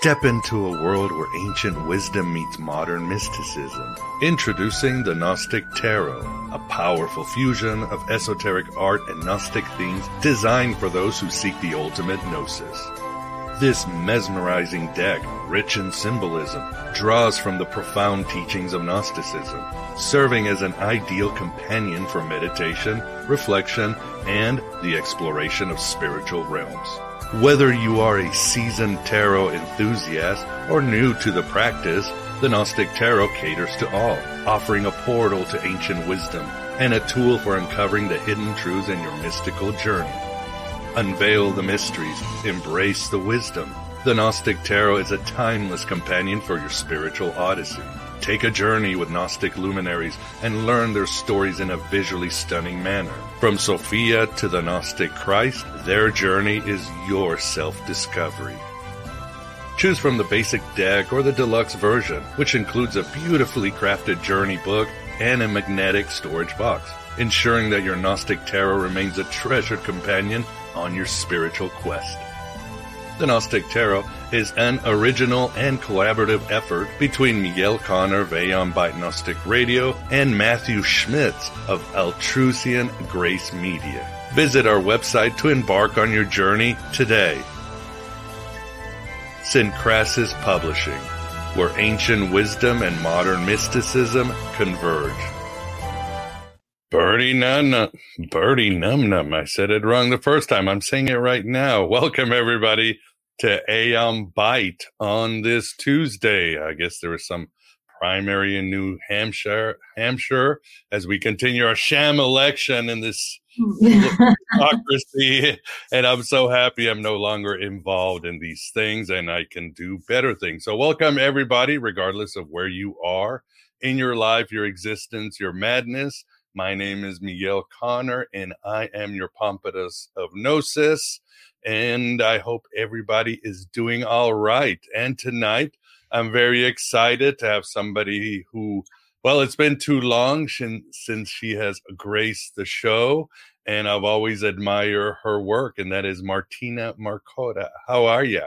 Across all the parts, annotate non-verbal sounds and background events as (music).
Step into a world where ancient wisdom meets modern mysticism. Introducing the Gnostic Tarot, a powerful fusion of esoteric art and Gnostic themes designed for those who seek the ultimate gnosis. This mesmerizing deck, rich in symbolism, draws from the profound teachings of Gnosticism, serving as an ideal companion for meditation, reflection, and the exploration of spiritual realms. Whether you are a seasoned tarot enthusiast or new to the practice, the Gnostic Tarot caters to all, offering a portal to ancient wisdom and a tool for uncovering the hidden truths in your mystical journey. Unveil the mysteries, embrace the wisdom. The Gnostic Tarot is a timeless companion for your spiritual odyssey. Take a journey with Gnostic luminaries and learn their stories in a visually stunning manner. From Sophia to the Gnostic Christ, their journey is your self-discovery. Choose from the basic deck or the deluxe version, which includes a beautifully crafted journey book and a magnetic storage box, ensuring that your Gnostic Tarot remains a treasured companion on your spiritual quest. The Gnostic Tarot is an original and collaborative effort between Miguel Conner of Byte Gnostic Radio and Matthew Schmitz of Altrusian Grace Media. Visit our website to embark on your journey today. Synkrasis Publishing, where ancient wisdom and modern mysticism converge. Birdie Num Num, Birdie Num Num. I said it wrong the first time. I'm saying it right now. Welcome everybody to Aeon Byte on this Tuesday. I guess there was some primary in New Hampshire, Hampshire, as we continue our sham election in this (laughs) democracy. and I'm so happy I'm no longer involved in these things and I can do better things. So, welcome everybody, regardless of where you are in your life, your existence, your madness. My name is Miguel Conner, and I am your Pompatus of Gnosis. And I hope everybody is doing all right. And tonight, I'm very excited to have somebody who, well, it's been too long since she has graced the show, and I've always admired her work, and that is Martina Markota. How are you?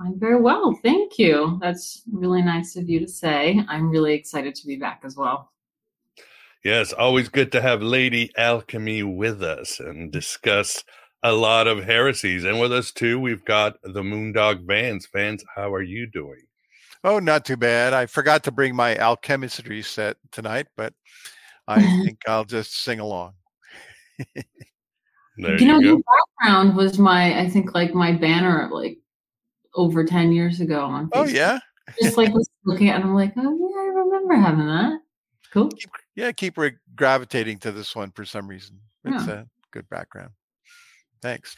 I'm very well, thank you. That's really nice of you to say. I'm really excited to be back as well. Yes, always good to have Lady Alchemy with us and discuss a lot of heresies. And with us too, we've got the Moondog Vance. Vance, how are you doing? Oh, not too bad. I forgot to bring my alchemistry set tonight, but I (laughs) think I'll just sing along. (laughs) you, you know, your background was my, I think, like my banner, like over ten years ago on. Oh, Facebook. Oh yeah. Just like was looking at, it, I'm like, oh yeah, I remember having that. Cool. Keep, yeah, keep re- gravitating to this one for some reason. It's yeah. a good background. Thanks.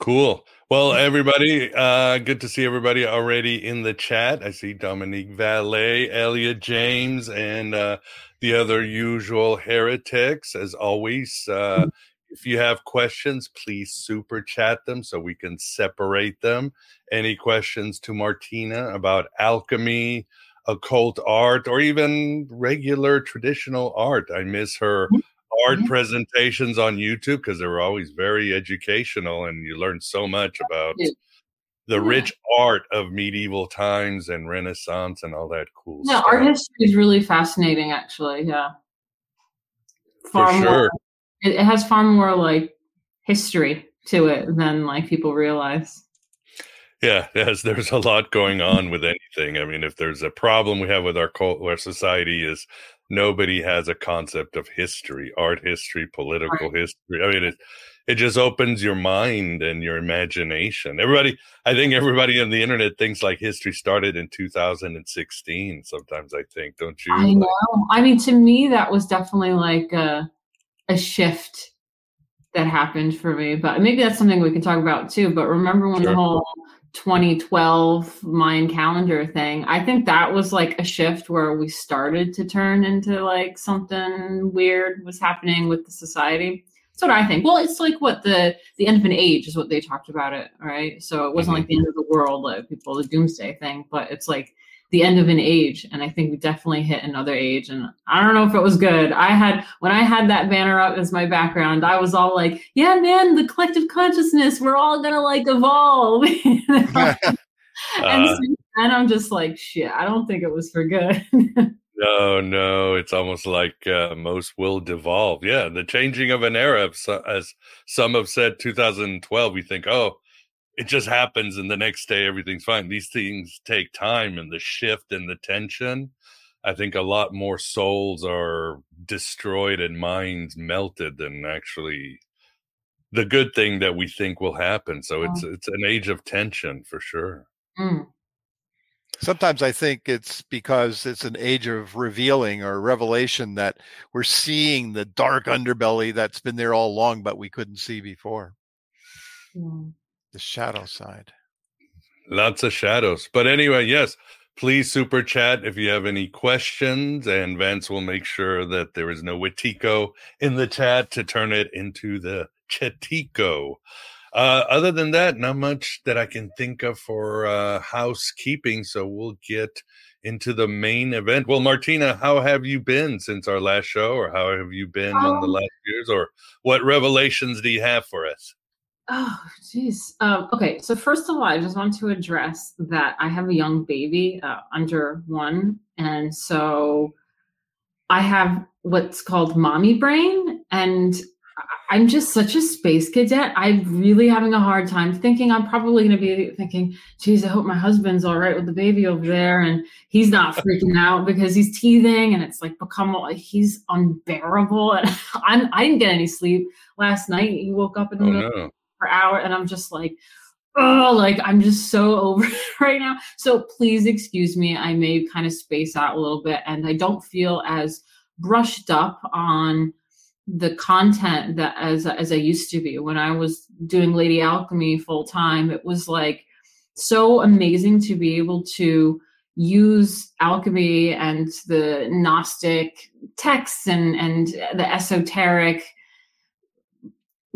Cool. Well, everybody, uh, good to see everybody already in the chat. I see Dominique Valet, Elliot James, and uh, the other usual heretics. As always, uh, (laughs) if you have questions, please super chat them so we can separate them. Any questions to Martina about alchemy, occult art, or even regular traditional art? I miss her art mm-hmm. presentations on YouTube because they were always very educational and you learn so much about the yeah. rich art of medieval times and Renaissance and all that cool yeah, stuff. art history is really fascinating, actually. Yeah. Far For sure. More, it, it has far more like history to it than like people realize. Yeah, (laughs) yes, there's a lot going on with anything. I mean, if there's a problem we have with our cult, our society is nobody has a concept of history, art history, political right. history. I mean, it it just opens your mind and your imagination. Everybody, I think everybody on the internet thinks like history started in 2016. Sometimes I think, don't you? I know. I mean, to me, that was definitely like a a shift that happened for me. But maybe that's something we can talk about too. But remember when sure. the whole 2012 Mayan calendar thing. I think that was like a shift where we started to turn into like something weird was happening with the society. That's what I think. Well, it's like what the the end of an age is what they talked about it, right? So it wasn't mm-hmm. like the end of the world, like people the doomsday thing, but it's like the end of an age and i think we definitely hit another age and i don't know if it was good i had when i had that banner up as my background i was all like yeah man the collective consciousness we're all gonna like evolve (laughs) (laughs) and, uh, and I'm just like, shit, I don't think it was for good. (laughs) no, no, it's almost like uh, most will devolve. Yeah, the changing of an era, as some have said, 2012, we think, oh, it just happens and the next day everything's fine. These things take time and the shift and the tension. I think a lot more souls are destroyed and minds melted than actually the good thing that we think will happen. So it's it's an age of tension for sure. Mm. Sometimes I think it's because it's an age of revealing or revelation that we're seeing the dark underbelly that's been there all along, but we couldn't see before. Mm. The shadow side. Lots of shadows. But anyway, yes, please super chat if you have any questions, and Vance will make sure that there is no Wetiko in the chat to turn it into the Chetiko. Uh, other than that, not much that I can think of for uh, housekeeping. So we'll get into the main event. Well, Martina, how have you been since our last show, or how have you been um, in the um last years, or what revelations do you have for us? Oh, geez. Um, okay, so first of all, I just want to address that I have a young baby uh, under one, and so I have what's called mommy brain, and I'm just such a space cadet. I'm really having a hard time thinking. I'm probably going to be thinking, geez, I hope my husband's all right with the baby over there. And he's not (laughs) freaking out because he's teething and it's like become, he's unbearable. And (laughs) I'm, I didn't get any sleep last night. He woke up in the oh, middle no. Hour and I'm just like, oh, like I'm just so (laughs) over right now. So please excuse me. I may kind of space out a little bit and I don't feel as brushed up on the content that as as I used to be when I was doing Lady Alchemy full time. It was like so amazing to be able to use alchemy and the Gnostic texts and and the esoteric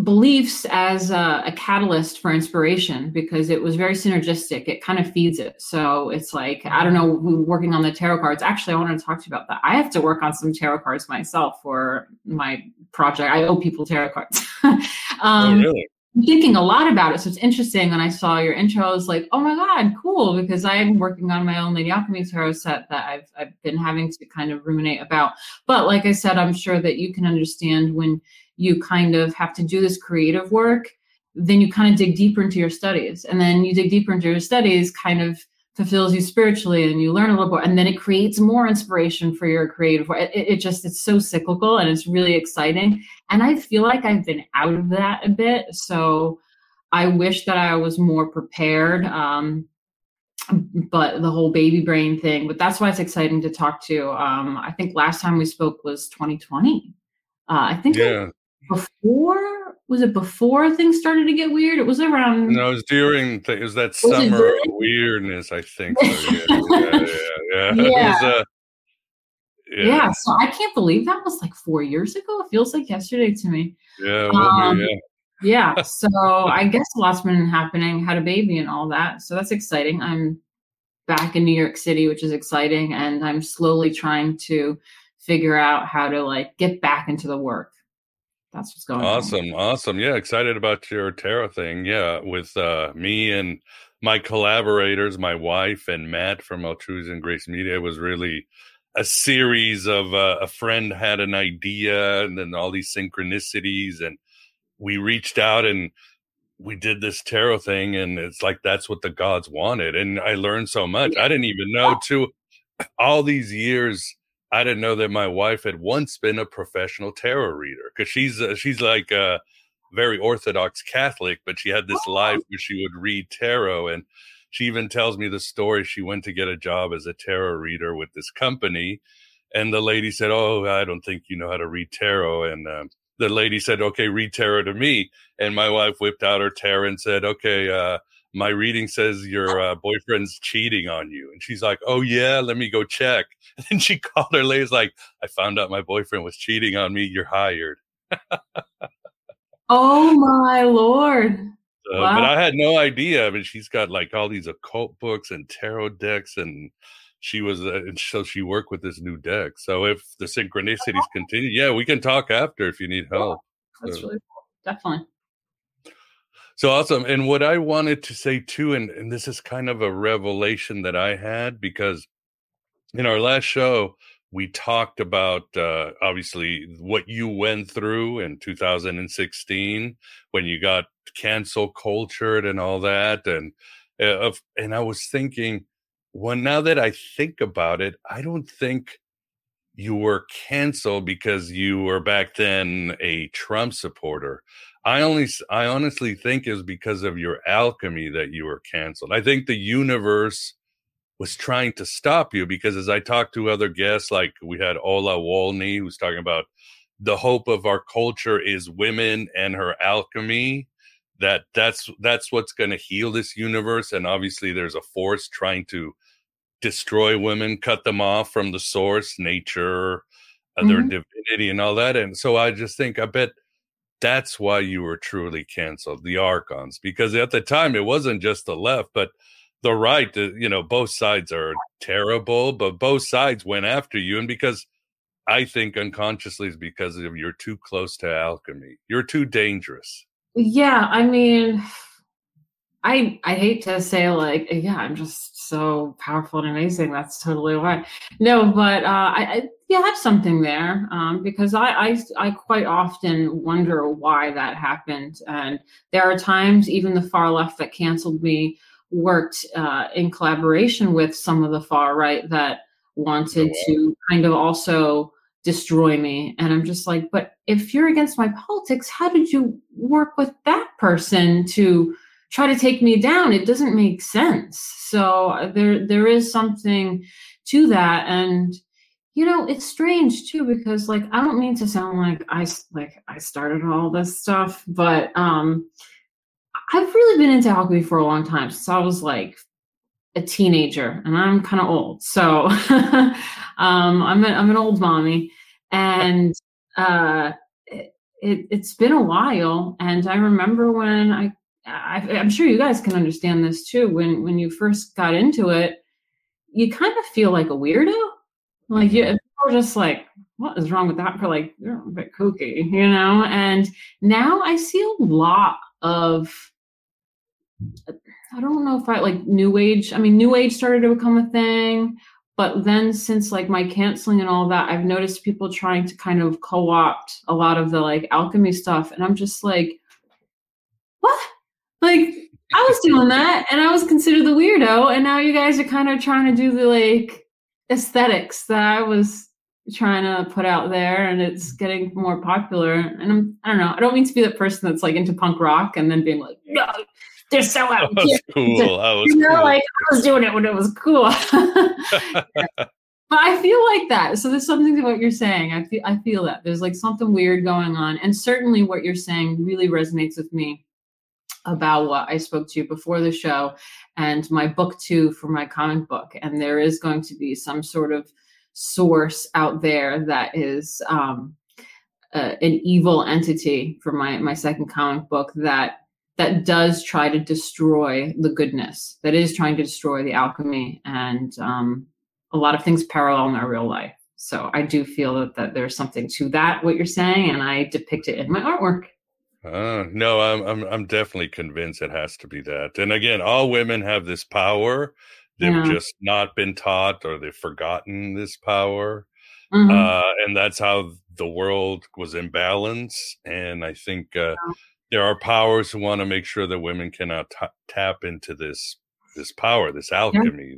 beliefs as a, a, catalyst for inspiration because it was very synergistic. It kind of feeds it. So it's like, I don't know, working on the tarot cards. Actually, I wanted to talk to you about that. I have to work on some tarot cards myself for my project. I owe people tarot cards. (laughs) um, oh, really? I'm thinking a lot about it. So it's interesting. When I saw your intro, I was like, oh my God, cool. Because I'm working on my own Lady Alchemy tarot set that I've, I've been having to kind of ruminate about. But like I said, I'm sure that you can understand when you kind of have to do this creative work, then you kind of dig deeper into your studies. And then you dig deeper into your studies, kind of fulfills you spiritually and you learn a little more and then it creates more inspiration for your creative work. It, it, just it's so cyclical and it's really exciting and i feel like i've been out of that a bit so i wish that i was more prepared um, but the whole baby brain thing but that's why it's exciting to talk to um, i think last time we spoke was 2020 uh, i think yeah before was it before things started to get weird? It was around. No, it was during. It was that was summer of weirdness. I think. So, (laughs) yeah, yeah, yeah. Yeah. (laughs) Was, uh, yeah. yeah. So I can't believe that was like four years ago. It feels like yesterday to me. Yeah. Um, yeah. yeah. (laughs) So I guess a lot's been happening. Had a baby and all that. So that's exciting. I'm back in New York City, which is exciting, and I'm slowly trying to figure out how to like get back into the work that's what's going awesome, on. Awesome. Awesome. Yeah. Excited about your tarot thing. Yeah. With uh, me and my collaborators, my wife and Matt from Altrusian Grace Media was really a series of uh, a friend had an idea and then all these synchronicities and we reached out and we did this tarot thing and it's like that's what the gods wanted and i learned so much i didn't even know too all these years I didn't know that my wife had once been a professional tarot reader because she's uh, she's like a very orthodox Catholic, but she had this oh. life where she would read tarot, and she even tells me the story. She went to get a job as a tarot reader with this company, and the lady said, "Oh, I don't think you know how to read tarot," and um, the lady said, "Okay, read tarot to me," and my wife whipped out her tarot and said, "Okay." Uh, my reading says your uh, boyfriend's cheating on you. And she's like, oh, yeah, let me go check. (laughs) And she called her lady's like, I found out my boyfriend was cheating on me. You're hired. oh, my Lord. Wow. But I had no idea. I mean, she's got like all these occult books and tarot decks, and she was, uh, and so she worked with this new deck. So if the synchronicities continue, yeah, we can talk after if you need help. That's so. really cool. Definitely. So awesome. And what I wanted to say too, and, and this is kind of a revelation that I had because in our last show, we talked about uh, obviously what you went through in 2016 when you got cancel cultured and all that. And, uh, and I was thinking, well, now that I think about it, I don't think you were canceled because you were back then a Trump supporter. I only, I honestly think is because of your alchemy that you were canceled. I think the universe was trying to stop you because as I talked to other guests, like we had Ola Wolny, who's talking about the hope of our culture is women and her alchemy. That that's that's what's going to heal this universe, and obviously there's a force trying to destroy women, cut them off from the source, nature, mm-hmm. their divinity, and all that. And so I just think, I bet that's why you were truly canceled, the archons, because at the time it wasn't just the left, but the right. You know, both sides are terrible, but both sides went after you, and because I think unconsciously is because of you're too close to alchemy. You're too dangerous. Yeah, I mean, I I hate to say like yeah I'm just so powerful and amazing. That's totally why. No but uh, I, I yeah I have something there um, because I, I I quite often wonder why that happened. And there are times even the far left that canceled me worked uh, in collaboration with some of the far right that wanted oh, to kind of also destroy me. And I'm just like but if you're against my politics how did you work with that person to try to take me down it doesn't make sense. So uh, there there is something to that and you know it's strange too because like i don't mean to sound like i like i started all this stuff but um i've really been into alchemy for a long time since i was like a teenager and i'm kind of old so (laughs) um i'm a, i'm an old mommy and uh it, it, it's been a while and i remember when i I, am sure you guys can understand this too. When when you first got into it, you kind of feel like a weirdo. Like you, mm-hmm. are just like, what is wrong with that? For like, you're a bit kooky, you know. And now I see a lot of. I don't know if I like new age. I mean, new age started to become a thing, but then since like my canceling and all that, I've noticed people trying to kind of co-opt a lot of the like alchemy stuff, and I'm just like? Like I was doing that and I was considered the weirdo, and now you guys are kind of trying to do the like aesthetics that I was trying to put out there and it's getting more popular. And I'm I don't know, I don't mean to be that person that's like into punk rock and then being like, no, they're so out. That was cool. (laughs) You know, cool. like I was doing it when it was cool. (laughs) But I feel like that. So there's something to what you're saying. I feel I feel that. There's like something weird going on. And certainly what you're saying really resonates with me about what I spoke to you before the show and my book too for my comic book. And there is going to be some sort of source out there that is um, uh, an evil entity for my my second comic book that that does try to destroy the goodness that is trying to destroy the alchemy and um, a lot of things parallel in our real life so i do feel that, that there's something to that what you're saying and i depict it in my artwork uh, no, I'm I'm I'm definitely convinced it has to be that. And again, all women have this power. They've yeah. just not been taught or they've forgotten this power. Mm-hmm. Uh, and that's how the world was in balance. And I think uh, yeah. there are powers who want to make sure that women cannot t- tap into this this power, this alchemy. Yeah.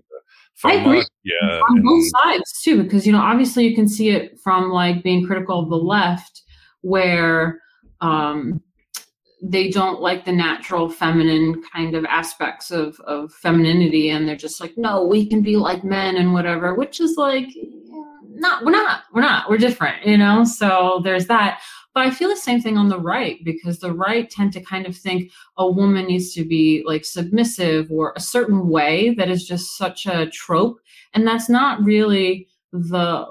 I agree. Yeah, on and, both sides too, because you know, obviously, you can see it from like being critical of the left, where um, they don't like the natural feminine kind of aspects of of femininity and they're just like no we can be like men and whatever which is like not we're not we're not we're different you know? So there's that. But i feel the same thing on the right because the right tend to kind of think a woman needs to be like submissive or a certain way that is just such a trope. And that's not really the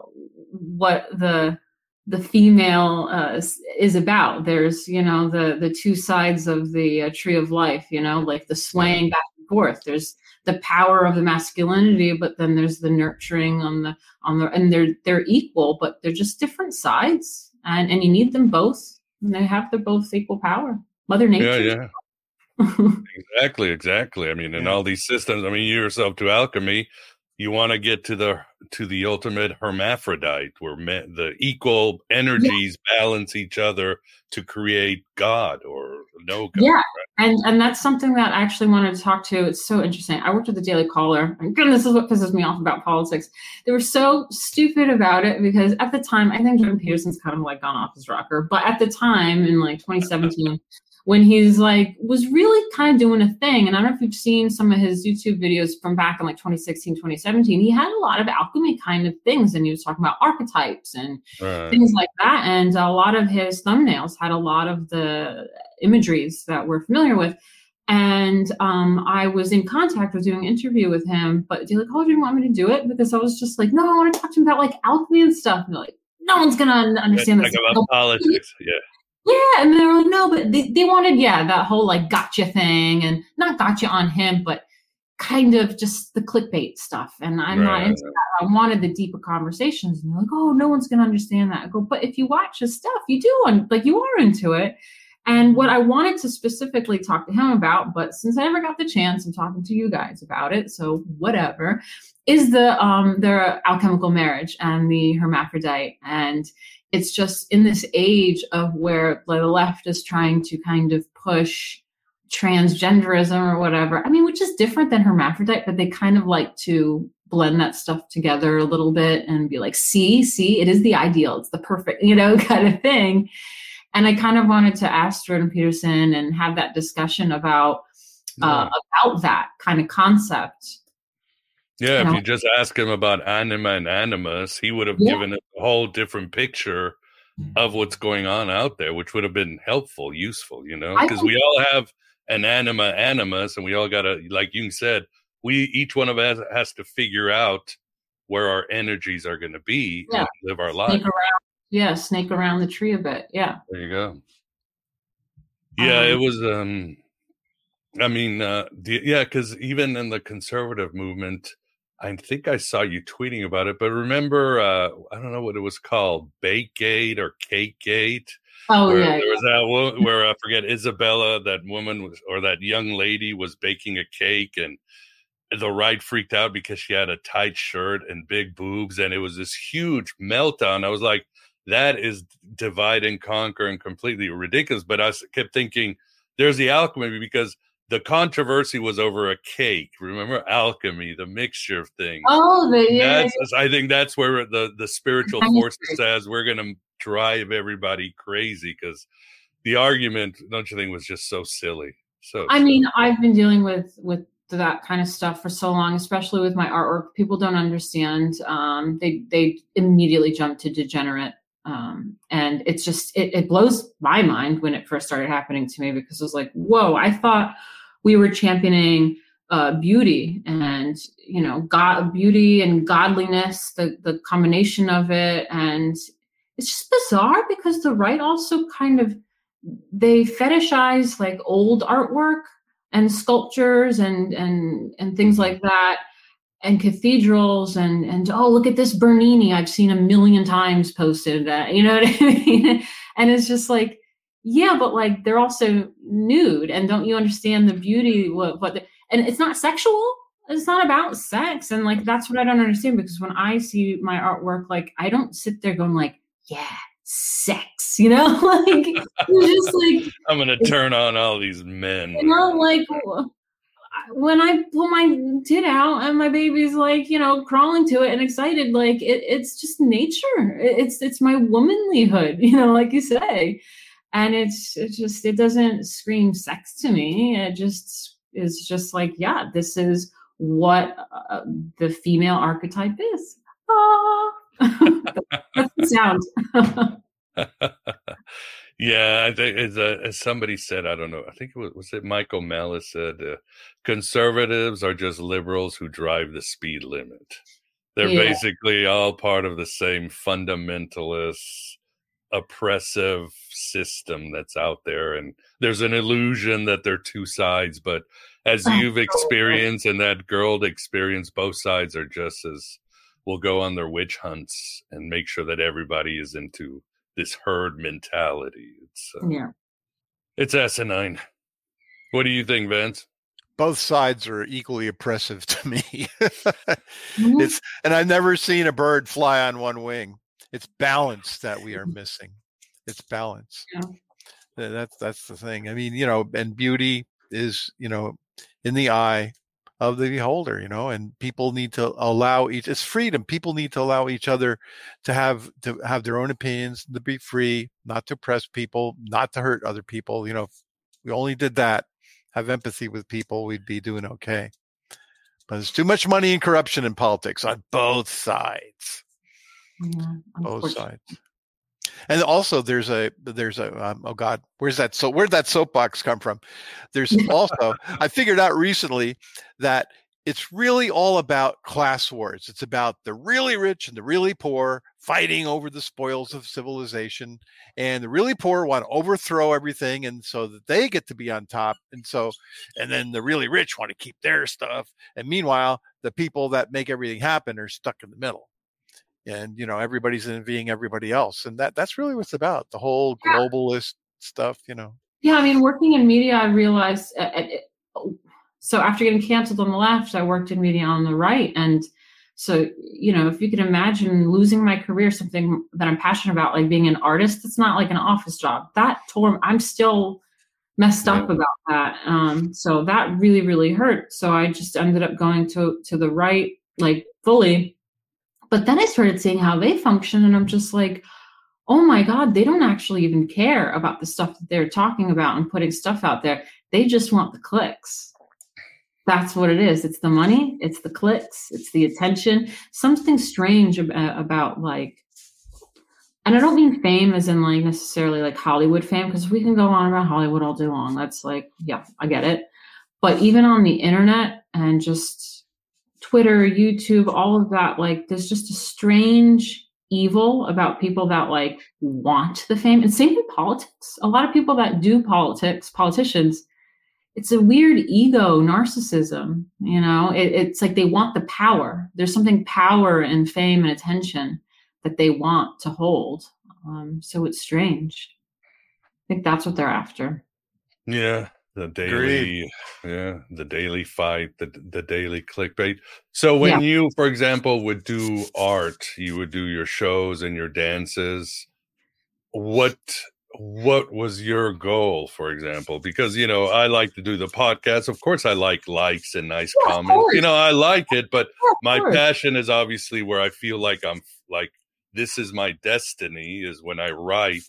what the the female uh, is about. There's, you know, the the two sides of the uh, tree of life. You know, like the swaying back and forth. There's the power of the masculinity, but then there's the nurturing on the on the, and they're they're equal, but they're just different sides, and and you need them both. And they have their both equal power. Mother Nature. Yeah, yeah. (laughs) exactly, exactly. I mean, in all these systems, I mean, you yourself to alchemy, you want to get to the to the ultimate hermaphrodite, where me, the equal energies yeah. balance each other to create God or no God. Yeah, right? and and that's something that I actually wanted to talk to. It's so interesting. I worked with the Daily Caller, and goodness, this is what pisses me off about politics. They were so stupid about it because at the time, I think Jordan Peterson's kind of like gone off his rocker, but at the time in like (laughs) 2017 when he's like was really kind of doing a thing and i don't know if you've seen some of his youtube videos from back in like 2016 2017 he had a lot of alchemy kind of things and he was talking about archetypes and right. things like that and a lot of his thumbnails had a lot of the imageries that we're familiar with and um, I was in contact with doing an interview with him, but they're like, "Oh, do you want me to do it?" Because I was just like, "No, I want to talk to him about like alchemy and stuff." And they're like, "No one's gonna understand this." About politics, yeah. Yeah, and they were like, no, but they, they wanted, yeah, that whole like gotcha thing and not gotcha on him, but kind of just the clickbait stuff. And I'm right. not into that. I wanted the deeper conversations. And they're like, oh, no one's going to understand that. I go, but if you watch his stuff, you do, and like you are into it. And what I wanted to specifically talk to him about, but since I never got the chance, I'm talking to you guys about it. So whatever, is the um their alchemical marriage and the hermaphrodite. And it's just in this age of where the left is trying to kind of push transgenderism or whatever. I mean, which is different than hermaphrodite, but they kind of like to blend that stuff together a little bit and be like, see, see, it is the ideal, it's the perfect, you know, (laughs) kind of thing. And I kind of wanted to ask Jordan Peterson and have that discussion about uh, about that kind of concept yeah, if you just ask him about anima and animus, he would have yeah. given a whole different picture of what's going on out there, which would have been helpful, useful, you know, because we all have an anima animus, and we all got to, like you said, we each one of us has to figure out where our energies are going to be yeah. and live our life. Yeah, snake around the tree a bit. Yeah. There you go. Yeah, um, it was. um I mean, uh, the, yeah, because even in the conservative movement, I think I saw you tweeting about it, but remember, uh, I don't know what it was called, Bakegate or Cakegate. Oh where yeah, there was that one (laughs) where I forget Isabella, that woman was, or that young lady was baking a cake, and the right freaked out because she had a tight shirt and big boobs, and it was this huge meltdown. I was like, that is divide and conquer and completely ridiculous. But I kept thinking, there's the alchemy because the controversy was over a cake. Remember alchemy, the mixture of things. Oh, the, yeah. I think that's where the the spiritual force says we're going to drive everybody crazy because the argument, don't you think, was just so silly. So I mean, I've been dealing with with that kind of stuff for so long, especially with my artwork. People don't understand. Um, they they immediately jump to degenerate um, and it's just it, it, blows my mind when it first started happening to me because it was like whoa i thought we were championing uh, beauty and you know god beauty and godliness the the combination of it. And it's just bizarre because the right also kind of they fetishize like old artwork and sculptures and and and things like that and cathedrals and and oh look at this bernini i've seen a million times posted that you know what i (laughs) mean? And it's just like yeah, but like they're also nude, and don't you understand the beauty? What, what the, and it's not sexual. It's not about sex, and like that's what I don't understand because when I see my artwork, like I don't sit there going like, yeah, sex, (laughs) you know, (laughs) like just like I'm gonna turn on all these men. You know, like when I pull my tit out and my baby's like, you know, crawling to it and excited, like it, it's just nature. It's it's my womanlyhood, (laughs) you know, like you say and it's it just it doesn't scream sex to me it just is just like yeah this is what uh, the female archetype is ah. (laughs) that's the sound (laughs) yeah i think as, uh, as somebody said i don't know i think it was, was it michael malice said uh, conservatives are just liberals who drive the speed limit they're yeah. basically all part of the same fundamentalists oppressive system that's out there and there's an illusion that there are two sides but as (laughs) you've experienced and that girl experienced both sides are just as will go on their witch hunts and make sure that everybody is into this herd mentality it's uh, yeah it's asinine What do you think, Vince? Both sides are equally oppressive (laughs) to me. mm-hmm. It's and I've never seen a bird fly on one wing. It's balance that we are (laughs) missing. It's balance. Yeah. That's that's the thing. I mean, you know, and beauty is, you know, in the eye of the beholder, you know, and people need to allow each it's freedom. People need to allow each other to have to have their own opinions, to be free, not to oppress people, not to hurt other people. You know, if we only did that, have empathy with people, we'd be doing okay. But there's too much money and corruption in politics on both sides. Yeah, both sides. And also there's a there's a um, oh god where's that so where'd that soapbox come from? There's (laughs) also i figured out recently that it's really all about class wars. It's about the really rich and the really poor fighting over the spoils of civilization and the really poor want to overthrow everything and so that they get to be on top and so and then the really rich want to keep their stuff and meanwhile the people that make everything happen are stuck in the middle and you know everybody's envying everybody else and that that's really what's about the whole yeah. globalist stuff you know yeah i mean working in media i realized uh, uh, so after getting canceled on the left i worked in media on the right and so you know if you can imagine losing my career something that i'm passionate about like being an artist it's not like an office job that tore i'm still messed up about that um, so that really really hurt so i just ended up going to to the right like fully but then I started seeing how they function, and I'm just like, oh my God, they don't actually even care about the stuff that they're talking about and putting stuff out there. They just want the clicks. That's what it is. It's the money, it's the clicks, it's the attention. Something strange about, uh, about like, and I don't mean fame as in like necessarily like Hollywood fame, because we can go on about Hollywood all day long. That's like, yeah, I get it. But even on the internet and just Twitter, YouTube, all of that, like there's just a strange evil about people that like want the fame. And same with politics. A lot of people that do politics, politicians, it's a weird ego narcissism. You know, it, it's like they want the power. There's something power and fame and attention that they want to hold. Um, so it's strange. I think that's what they're after. Yeah the daily yeah the daily fight the the daily clickbait. So when yeah. you for example would do art you would do your shows and your dances what what was your goal for example? Because you know i like to do the podcast. Of course i like likes and nice yeah, comments. You know i like it but yeah, my course. passion is obviously where i feel like i'm like this is my destiny is when i write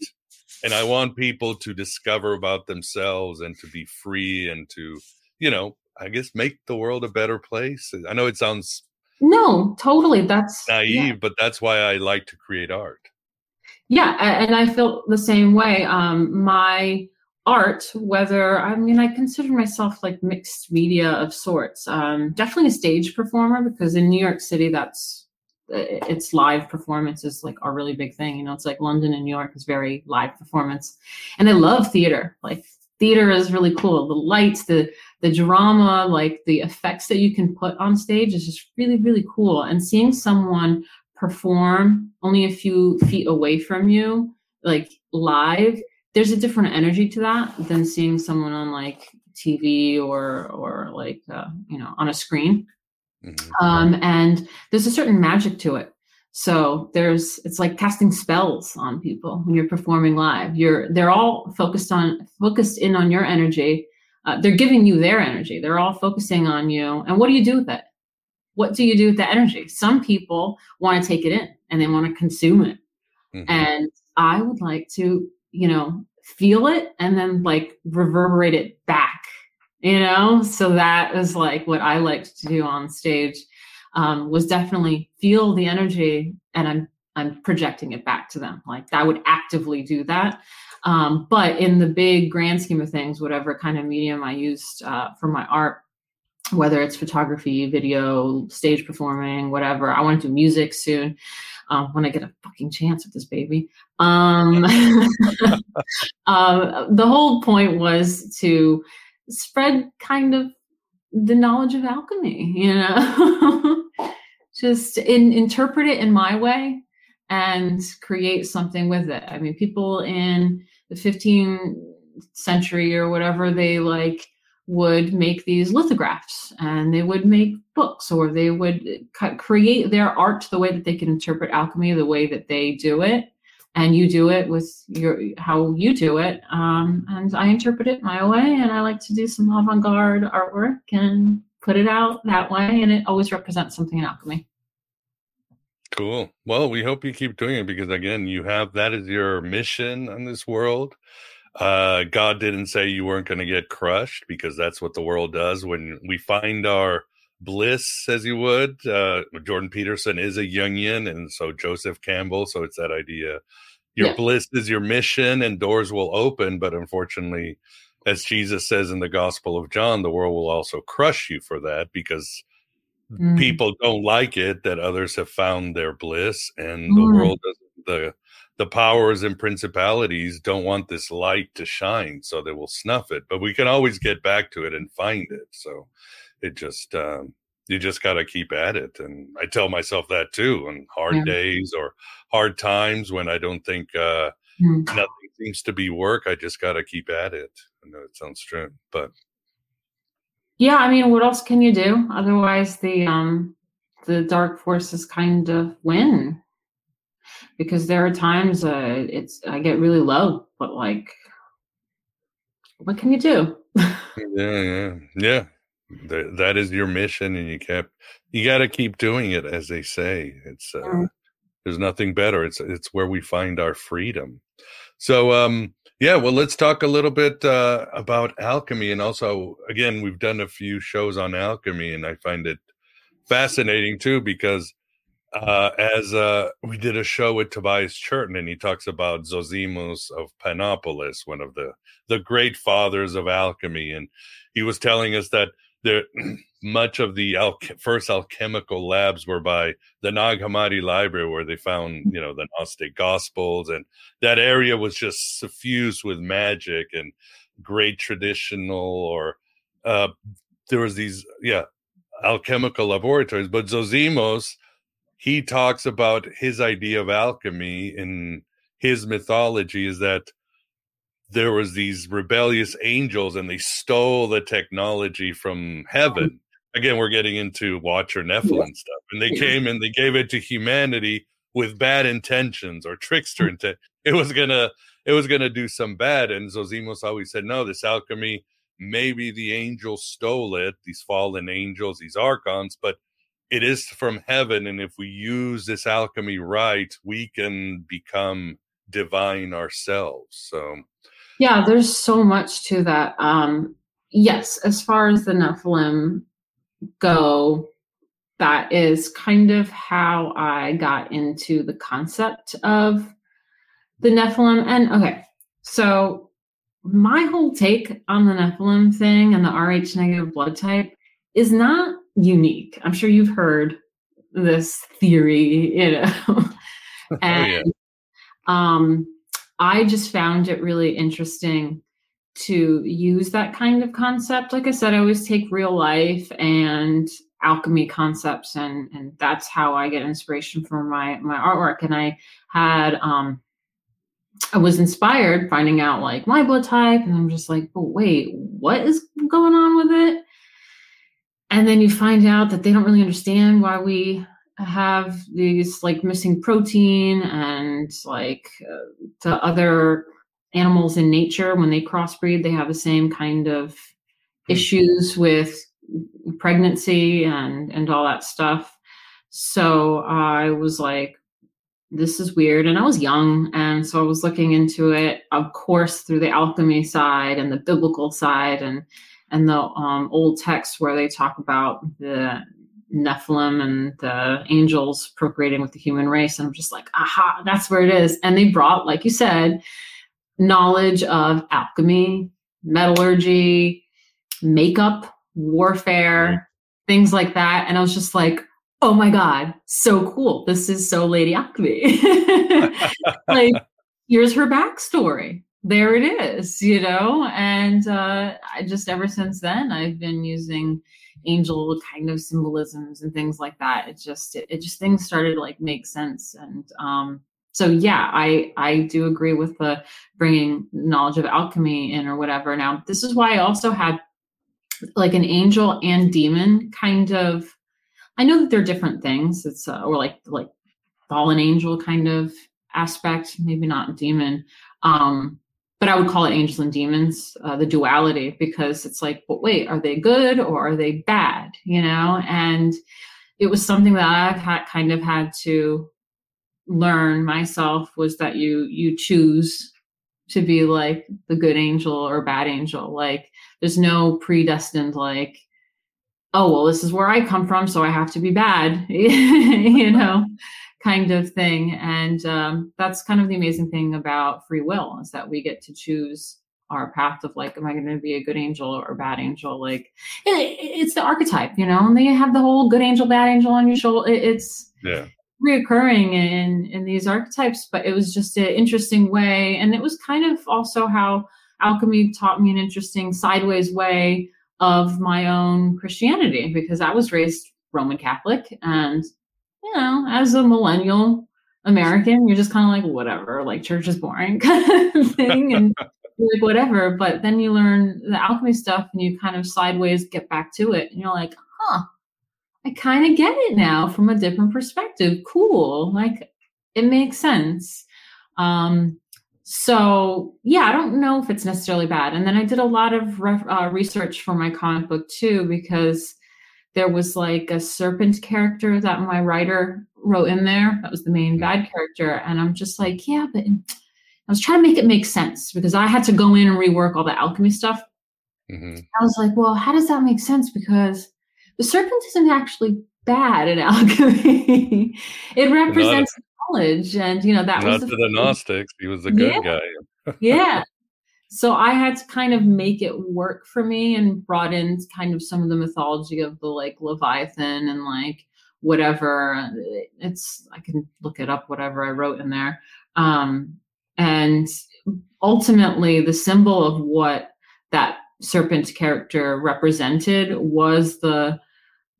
and I want people to discover about themselves and to be free and to, you know, I guess make the world a better place. I know it sounds no, totally. That's naive, yeah. but that's why I like to create art. Yeah, and I feel the same way. Um, my art, whether I mean, I consider myself like mixed media of sorts. Um, definitely a stage performer because in New York City, that's it's live performances like are really big thing. You know, it's like London and New York is very live performance, and I love theater. Like theater is really cool. The lights, the the drama, like the effects that you can put on stage is just really really cool. And seeing someone perform only a few feet away from you, like live, there's a different energy to that than seeing someone on like TV or or like uh, you know on a screen. Mm-hmm. Um, and there's a certain magic to it. So there's it's like casting spells on people when you're performing live. You're they're all focused on focused in on your energy. Uh, they're giving you their energy. They're all focusing on you. And what do you do with it? What do you do with the energy? Some people want to take it in and they want to consume it. Mm-hmm. And I would like to, you know, feel it and then like reverberate it back you know? So that is like what i liked to do on stage um, was definitely feel the energy and i'm i'm projecting it back to them. Like i would actively do that. Um, but in the big grand scheme of things whatever kind of medium i used uh, for my art whether it's photography video stage performing whatever i want to do music soon um, when I get a fucking chance with this baby. Um, uh, (laughs) the whole point was to spread kind of the knowledge of alchemy, you know, (laughs) just in, interpret it in my way and create something with it. I mean, people in the 15th century or whatever, they like would make these lithographs and they would make books or they would create their art the way that they can interpret alchemy the way that they do it and you do it with your how you do it um, and i interpret it my way and i like to do some avant-garde artwork and put it out that way and it always represents something in alchemy cool. Well we hope you keep doing it because again you have that is your mission on this world. Uh, God didn't say you weren't going to get crushed because that's what the world does when we find our bliss, as you would. Uh, Jordan Peterson is a Jungian, and so Joseph Campbell. So it's that idea. Your yeah. bliss is your mission, and doors will open. But unfortunately, as Jesus says in the Gospel of John, the world will also crush you for that because mm. people don't like it that others have found their bliss, and mm. the world. The the powers and principalities don't want this light to shine, so they will snuff it. But we can always get back to it and find it. So it just um, you just got to keep at it. And I tell myself that too. On hard yeah. days or hard times when I don't think uh, mm. nothing seems to be work, I just got to keep at it. I know it sounds strange, but yeah, I mean, what else can you do? Otherwise, the um, the dark forces kind of win because there are times uh, it's I get really low, but like, what can you do? yeah, yeah, yeah. That, that is your mission, and you kept you got to keep doing it, as they say. It's uh, mm. there's nothing better. It's it's where we find our freedom. So, um, yeah, well, let's talk a little bit uh, about alchemy, and also, again, we've done a few shows on alchemy, and I find it fascinating too because uh, as uh, we did a show with Tobias Churton, and he talks about Zosimus of Panopolis, one of the the great fathers of alchemy, and he was telling us that there (clears throat) much of the al- first alchemical labs were by the Nag Hammadi library, where they found you know the Gnostic Gospels, and that area was just suffused with magic and great traditional or uh, there was these yeah alchemical laboratories, but Zosimus he talks about his idea of alchemy in his mythology is that there was these rebellious angels and they stole the technology from heaven. Again, we're getting into Watcher Nephilim stuff. And they came and they gave it to humanity with bad intentions or trickster mm. intent. It was gonna it was gonna do some bad. And Zosimus always said, No, this alchemy, maybe the angels stole it, these fallen angels, these archons, but it is from heaven and if we use this alchemy right we can become divine ourselves so yeah there's so much to that um yes as far as the nephilim go that is kind of how i got into the concept of the nephilim and okay so my whole take on the nephilim thing and the rh negative blood type is not unique. I'm sure you've heard this theory, you know. and (laughs) oh, yeah. um, I just found it really interesting to use that kind of concept. Like I said, I always take real life and alchemy concepts and and that's how I get inspiration for my my artwork. And I had um I was inspired finding out like my blood type, and I'm just like, but wait, what is going on with it? and then you find out that they don't really understand why we have these like missing protein and like uh, the other animals in nature when they crossbreed they have the same kind of hmm. issues with pregnancy and and all that stuff so i was like this is weird and i was young and so i was looking into it of course through the alchemy side and the biblical side and and the um, old texts where they talk about the Nephilim and the angels procreating with the human race. And I'm just like, aha, that's where it is. And they brought, like you said, knowledge of alchemy, metallurgy, makeup, warfare, things like that. And I was just like, oh my God, so cool. This is so Lady Alchemy. (laughs) like, (laughs) here's her backstory there it is, you know. And uh, I just ever since then, I've been using angel kind of symbolisms and things like that. It just it, it just things started to like make sense. And um, so yeah, I I do agree with the bringing knowledge of alchemy in or whatever. Now this is why I also had like an angel and demon kind of I know that they're different things. It's uh, or like like fallen angel kind of aspect, maybe not demon. Um, but I would call it angels and demons, uh, the duality, because it's like, but wait, are they good or are they bad? You know, and it was something that I've had kind of had to learn myself was that you you choose to be like the good angel or bad angel. Like there's no predestined like oh well this is where i come from so i have to be bad (laughs) you know kind of thing. And um, that's kind of the amazing thing about free will is that we get to choose our path of like am i going to be a good angel or bad angel? Like it, it's the archetype you know and they have the whole good angel bad angel on your shoulder it, it's Yeah. reoccurring in in these archetypes but it was just an interesting way. And it was kind of also how alchemy taught me an interesting sideways way of my own christianity because i was raised roman catholic and you know as a millennial american you're just kind of like whatever like church is boring (laughs) kind of thing and (laughs) like whatever but then you learn the alchemy stuff and you kind of sideways get back to it and you're like huh I kind of get it now from a different perspective. Cool. Like it makes sense. Um, so yeah, I don't know if it's necessarily bad. And then I did a lot of ref- uh, research for my comic book too, because there was like a serpent character that my writer wrote in there. That was the main bad character. And I'm just like, yeah, but I was trying to make it make sense because I had to go in and rework all the alchemy stuff. hmm I was like, well, how does that make sense? Because the serpent isn't actually bad in (laughs) alchemy. it represents knowledge, and you know that Not was to the, the Gnostics. He was the good Yeah. guy. (laughs) yeah. So I had to kind of make it work for me and brought in kind of some of the mythology of the like Leviathan and like whatever. It's I can look it up, whatever I wrote in there. Um, and ultimately, the symbol of what that serpent character represented was the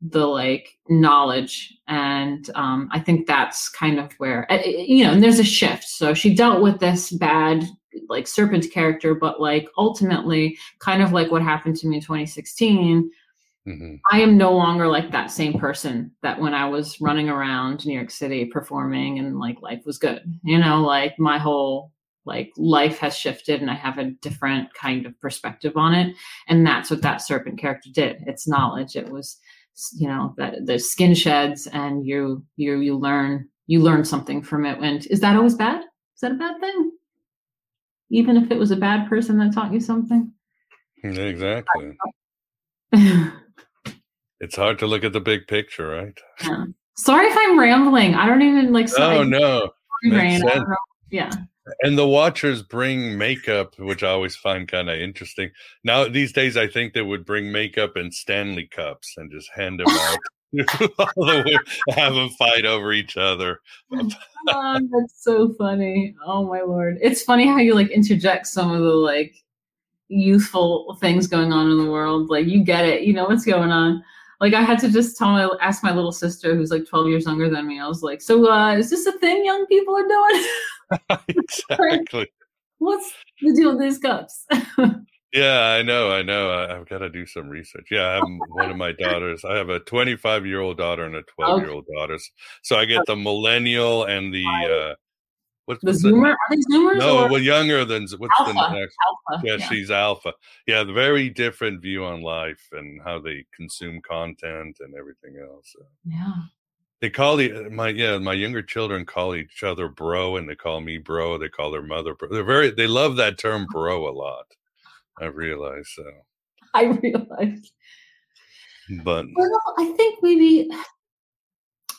the like knowledge and um i think that's kind of where uh, you know and there's a shift so she dealt with this bad like serpent character but like ultimately kind of like what happened to me in 2016 hmm I am no longer like that same person that when I was running around New York City performing and like life was good. You know, like my whole like life has shifted and I have a different kind of perspective on it. And that's what that serpent character did. It's knowledge. It was you know that the skin sheds and you you you learn you learn something from it. And is that always bad? Is that a bad thing? Even if it was a bad person that taught you something? Exactly. (laughs) It's hard to look at the big picture, right? Yeah. Sorry if I'm rambling. I don't even like. Oh no. Know. Yeah. And the watchers bring makeup, which I always find kind of interesting. Now these days, I think they would bring makeup and Stanley cups and just hand them out. (laughs) (laughs) All the way, have them fight over each other. (laughs) (laughs) Oh, that's so funny. Oh my lord. It's funny how you like interject some of the like youthful things going on in the world. Like you get it, you know what's going on. Like I had to just tell my ask my little sister who's like 12 years younger than me. I was like, "So uh is this a thing young people are doing? exactly. What's the deal with these cups?" Yeah, I know. I know. I, I've got to do some research. Yeah, I have one of my daughters. I have a 25 year old daughter and a 12 year old daughter. So I get the millennial and the uh, what's the zoomer? Are they zoomers No, or well, younger than what's Alpha. the next? alpha? Yeah, she's alpha. Yeah, the very different view on life and how they consume content and everything else. yeah. They call the my yeah my younger children call each other bro and they call me bro. They call their mother bro. They're very they love that term bro a lot. I realize so, (laughs) I realized. but Well, I think maybe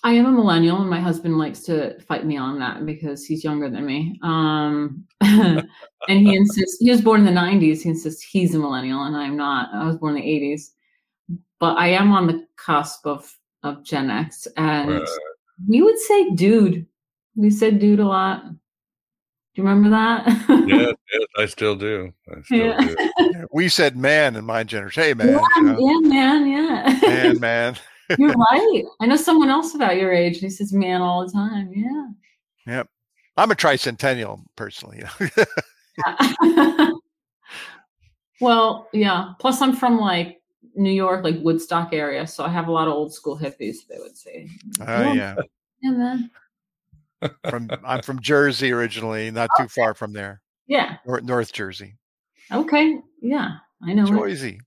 I am a millennial, and my husband likes to fight me on that because he's younger than me. Um, (laughs) and he insists he was born in the '90s. He insists he's a millennial, and I'm not. I was born in the '80s, but I am on the cusp of of Gen X, and we would say "dude." We said "dude" a lot. Do you remember that? yes, (laughs) yes, I still do. I still Yeah. do. We said man in my generation. Hey man, yeah, you know, yeah, man, yeah. man, (laughs) man. You're (laughs) right. I know someone else about your age. and He says "man" all the time. Yeah. Yep. I'm a tricentennial personally. Yeah. well, yeah. Plus, I'm from like New York, like Woodstock area. So I have a lot of old school hippies. They would say, Oh yeah. yeah, man, From I'm from Jersey originally, not too far from there. yeah, North, North Jersey. okay, yeah, I know. it. Joyzy.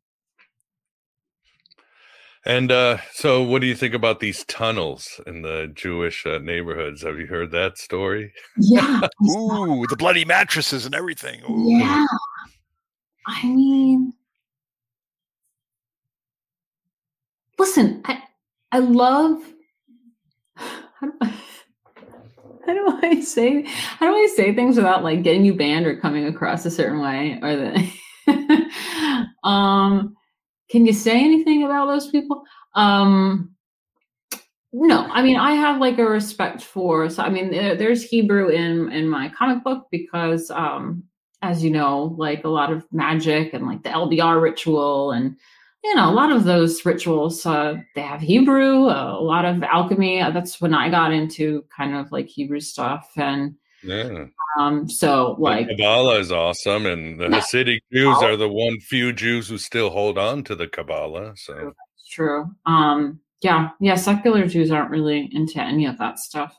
And uh, so, what do you think about these tunnels in the Jewish uh, neighborhoods? Have you heard that story? Yeah, (laughs) Ooh, the bloody mattresses and everything. Ooh. yeah. I mean, listen, I I love. (sighs) (laughs) How do I? Say? How do I say things without like getting you banned or coming across a certain way? Or the, (laughs) um, can you say anything about those people? Um, no, I mean I have like a respect for. So I mean, there, there's Hebrew in in my comic book because, um, as you know, like a lot of magic and like the LBR ritual and you know a lot of those rituals uh, they have Hebrew. Uh, a lot of alchemy. Uh, that's when I got into kind of like Hebrew stuff and. Yeah, Um, so like the Kabbalah is awesome, and the Yeah. Hasidic Jews are the one few Jews who still hold on to the Kabbalah. So, it's true. Um, yeah, yeah, secular Jews aren't really into any of that stuff.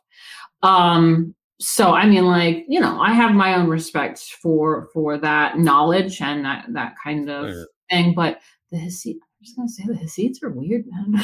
Um, so I mean, like, you know, I have my own respect for for that knowledge and that that kind of Yeah. thing, but the Hasid I'm just gonna say the Hasids are weird, man.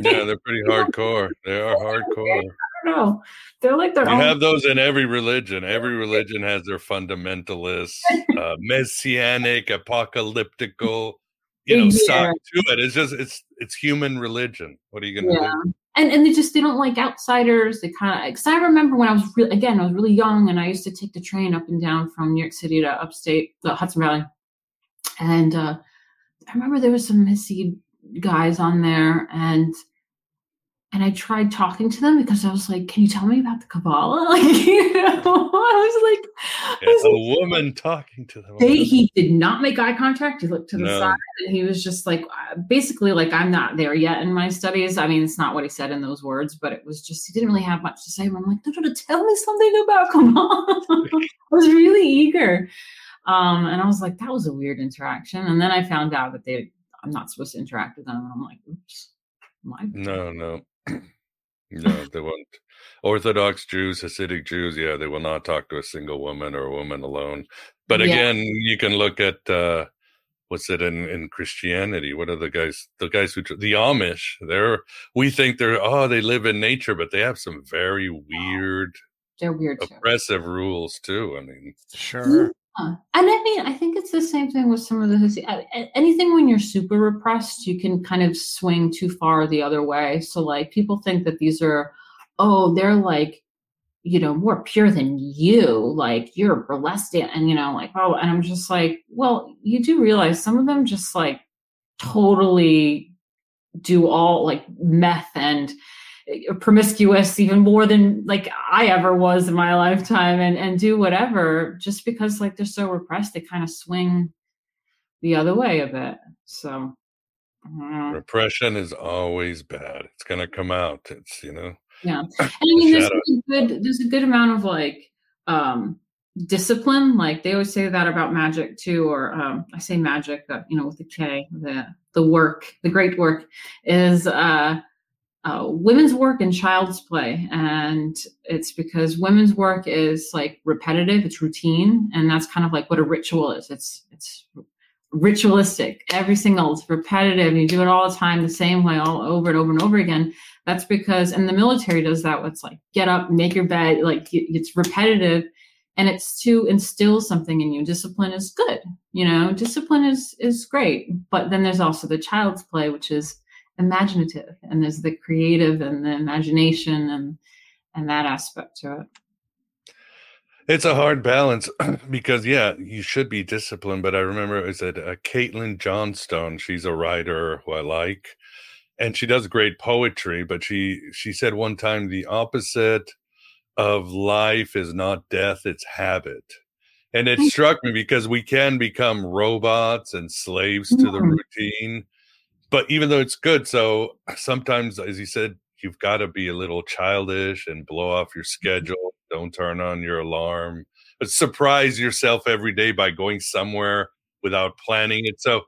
yeah, they're (laughs) pretty hardcore. They are hardcore. I don't know. They're like their You own have those in every religion. Every religion has their fundamentalists, uh, messianic, apocalyptical, (laughs) you know, Yeah. side to it. It's just it's it's human religion. What are you gonna yeah. do? And and they just they don't like outsiders. They kind of because I remember when I was really again I was really young and I used to take the train up and down from New York City to upstate the Hudson Valley, and uh, I remember there was some Hasid guys on there and and I tried talking to them because I was like, "Can you tell me about the Kabbalah?" (laughs) Like, you know, I was like, I Yeah, was like, a woman talking to them. they, he did not make eye contact. He looked to the No. side and he was just like, uh, basically, like, I'm not there yet in my studies. I mean, it's not what he said in those words, but it was just, he didn't really have much to say. But I'm like, no, no, no, tell me something about Kabbalah. (laughs) I was really eager. Um, and I was like, that was a weird interaction. And then I found out that they, I'm not supposed to interact with them. And I'm like, oops, my No, no, (clears throat) no. They won't. Orthodox Jews, Hasidic Jews, yeah, they will not talk to a single woman or a woman alone. But Yeah. again, you can look at uh, what's it in in Christianity? What are the guys? The guys who the Amish? They're we think they're oh they live in nature, but they have some very weird, they're weird too. oppressive rules too. I mean, Sure. And I mean, I think it's the same thing with some of the a- a- anything when you're super repressed, you can kind of swing too far the other way. So, like, people think that these are, oh, they're like, you know, more pure than you. Like, you're burlesque, and you know, like, oh, and I'm just like, well, you do realize some of them just like totally do all like meth and promiscuous even more than like I ever was in my lifetime and and do whatever just because like they're so repressed they kind of swing the other way a bit so uh, repression is always bad. It's gonna come out. It's you know. yeah (laughs) and I mean there's a good there's a good amount of like um discipline like they always say that about magic too or um I say magic but you know with the K the the work the great work is uh uh, women's work and child's play. And it's because women's work is like repetitive it's routine and that's kind of like what a ritual is. It's it's ritualistic. Every single it's repetitive you do it all the time the same way all over and over and over again. That's because and the military does that it's like get up make your bed like it's repetitive and it's to instill something in you. Discipline is good you know? Discipline is is great but then there's also the child's play which is imaginative and there's the creative and the imagination and and that aspect to it It's a hard balance (clears throat) because yeah, you should be disciplined. But I remember is it uh, Caitlin Johnstone? She's a writer who I like, and she does great poetry. But she she said one time the opposite of life is not death; it's habit. And it struck me because we can become robots and slaves to the Mhm. routine. But even though it's good, so sometimes, as you said, you've got to be a little childish and blow off your mm-hmm. schedule. Don't turn on your alarm. But surprise yourself every day by going somewhere without planning it. So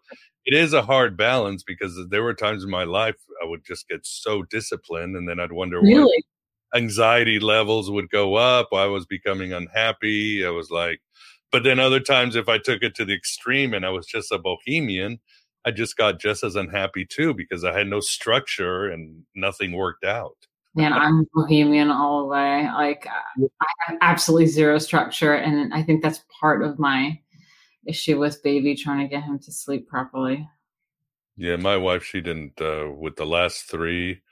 it is a hard balance because there were times in my life I would just get so disciplined, and then I'd wonder Really? what anxiety levels would go up. I was becoming unhappy. I was like, but then other times, if I took it to the extreme and I was just a bohemian, I just got just as unhappy too because I had no structure and nothing worked out. Man, (laughs) I'm bohemian all the way. Like I have absolutely zero structure, and I think that's part of my issue with baby trying to get him to sleep properly. Yeah, my wife, she didn't, uh, with the last three,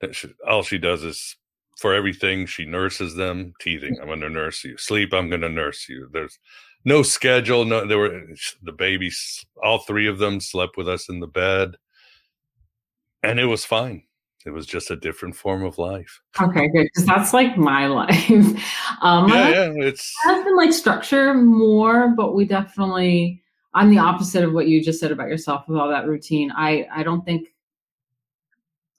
that she, all she does is for everything, she nurses them, teething. (laughs) I'm going to nurse you. Sleep, I'm going to nurse you. There's no schedule. No, there were the babies, all three of them slept with us in the bed, and it was fine. It was just a different form of life. Okay, good. Because that's like my (laughs) life. Um, Yeah, yeah, it's has been like structure more, but we definitely. I'm the opposite of what you just said about yourself with all that routine. I I don't think.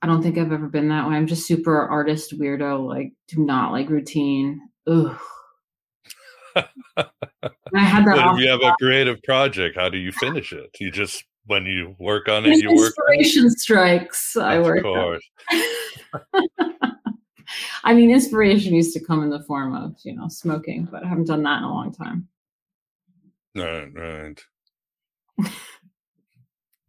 I don't think I've ever been that way. I'm just super artist weirdo. Like, do not like routine. Ugh. I had that. But if you have a creative project, how do you finish it? You just when you work on it, you work. inspiration strikes. I work. on. course. (laughs) I mean, inspiration used to come in the form of you know smoking, but I haven't done that in a long time. Right, right.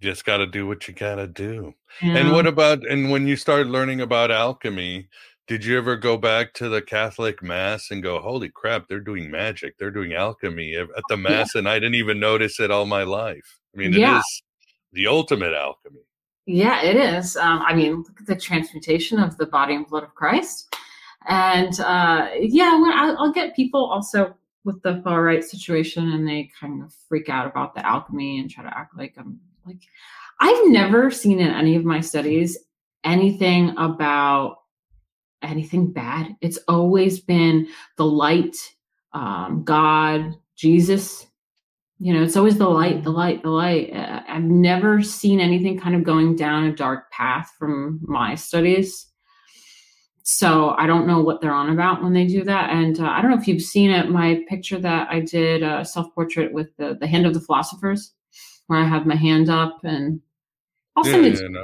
Just got to do what you got to do. And what about and when you started learning about alchemy, did you ever go back to the Catholic mass and go, "Holy crap, they're doing magic. They're doing alchemy at the (laughs) mass and I didn't even notice it all my life." I mean, Yeah. it is the ultimate alchemy. Yeah, it is. Um, I mean, look at the transmutation of the body and blood of Christ. And uh, yeah, when I, I'll get people also with the far right situation, and they kind of freak out about the alchemy and try to act like I'm like. I've never seen in any of my studies anything about anything bad. It's always been the light, um, God, Jesus, you know it's always the light the light the light. Uh, i've never seen anything kind of going down a dark path from my studies. So i don't know what they're on about when they do that. And uh, i don't know if you've seen it my picture that i did a self-portrait with the, the hand of the philosophers where i have my hand up and i'll Yeah, send it to yeah, no,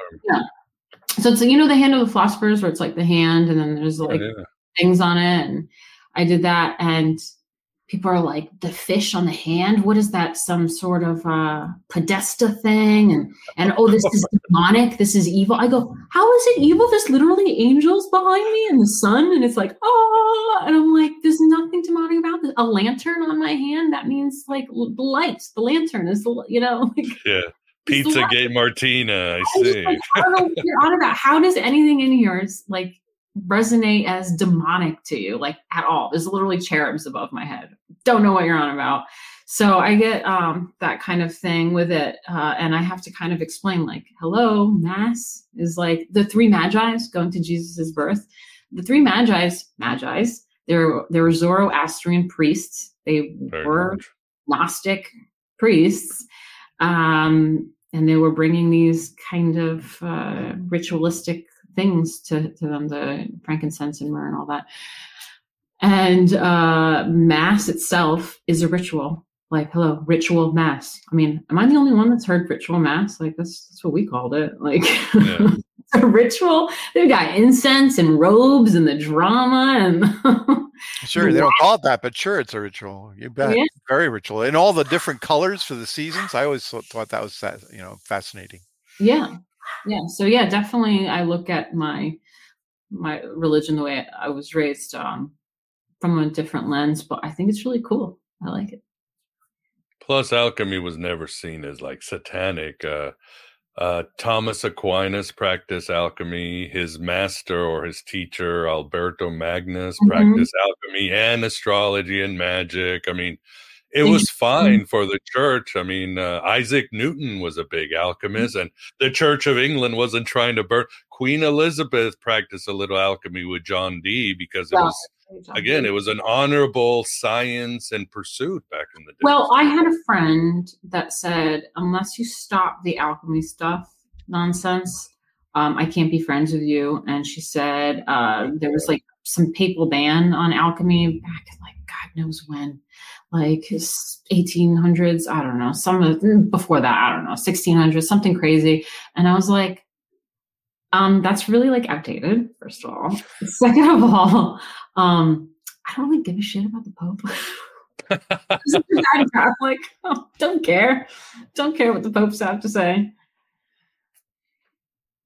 so it's you know the hand of the philosophers where it's like the hand and then there's like yeah. things on it and i did that and people are like the fish on the hand? What is that some sort of uh podesta thing? And and oh this is (laughs) demonic this is evil. I go how is it evil? There's literally angels behind me and the sun and it's like oh and i'm like there's nothing demonic about this. A lantern on my hand? That means like the light the lantern is the you know (laughs) like Yeah. Pizza. Gate Martina, I see. like, I don't know what you're on about. How does anything in here is like resonate as demonic to you, like at all? There's literally cherubs above my head. Don't know what you're on about. So I get um, that kind of thing with it, uh, and I have to kind of explain, like, hello, mass is like the three magi's going to Jesus's birth. The three magi's, magi's, they're they were Zoroastrian priests. They Very were much. Gnostic priests, um, and they were bringing these kind of uh, ritualistic things to, to them, the frankincense and myrrh and all that. And uh, mass itself is a ritual. Like, hello, ritual mass. I mean, am I the only one that's heard ritual mass? Like, that's that's what we called it. Like, Yeah. (laughs) a ritual. They've got incense and robes and the drama and (laughs) Sure, they don't call it that, but sure, it's a ritual. You bet, Yeah. very ritual, and all the different colors for the seasons. I always thought, that was you know fascinating. yeah yeah so yeah definitely i look at my my religion the way i was raised um from a different lens but i think it's really cool i like it Plus, alchemy was never seen as like satanic. Uh, uh, Thomas Aquinas practiced alchemy. His master or his teacher, Albertus Magnus, Mhm. practiced alchemy and astrology and magic. I mean, it was fine for the church. I mean, uh, Isaac Newton was a big alchemist, and the Church of England wasn't trying to burn. Queen Elizabeth practiced a little alchemy with John Dee because it was again, it was an honorable science and pursuit back in the day. well i had a friend that said unless you stop the alchemy stuff nonsense um, i can't be friends with you and she said uh, there was like some papal ban on alchemy back in like God knows when, like his 1800s. I don't know. Some of mm, before that, I don't know, 1600s, something crazy. And I was like, um, that's really like outdated. First of all, second of all, um, I don't really give a shit about the Pope. (laughs) I'm Catholic. Oh, don't care. Don't care what the popes have to say.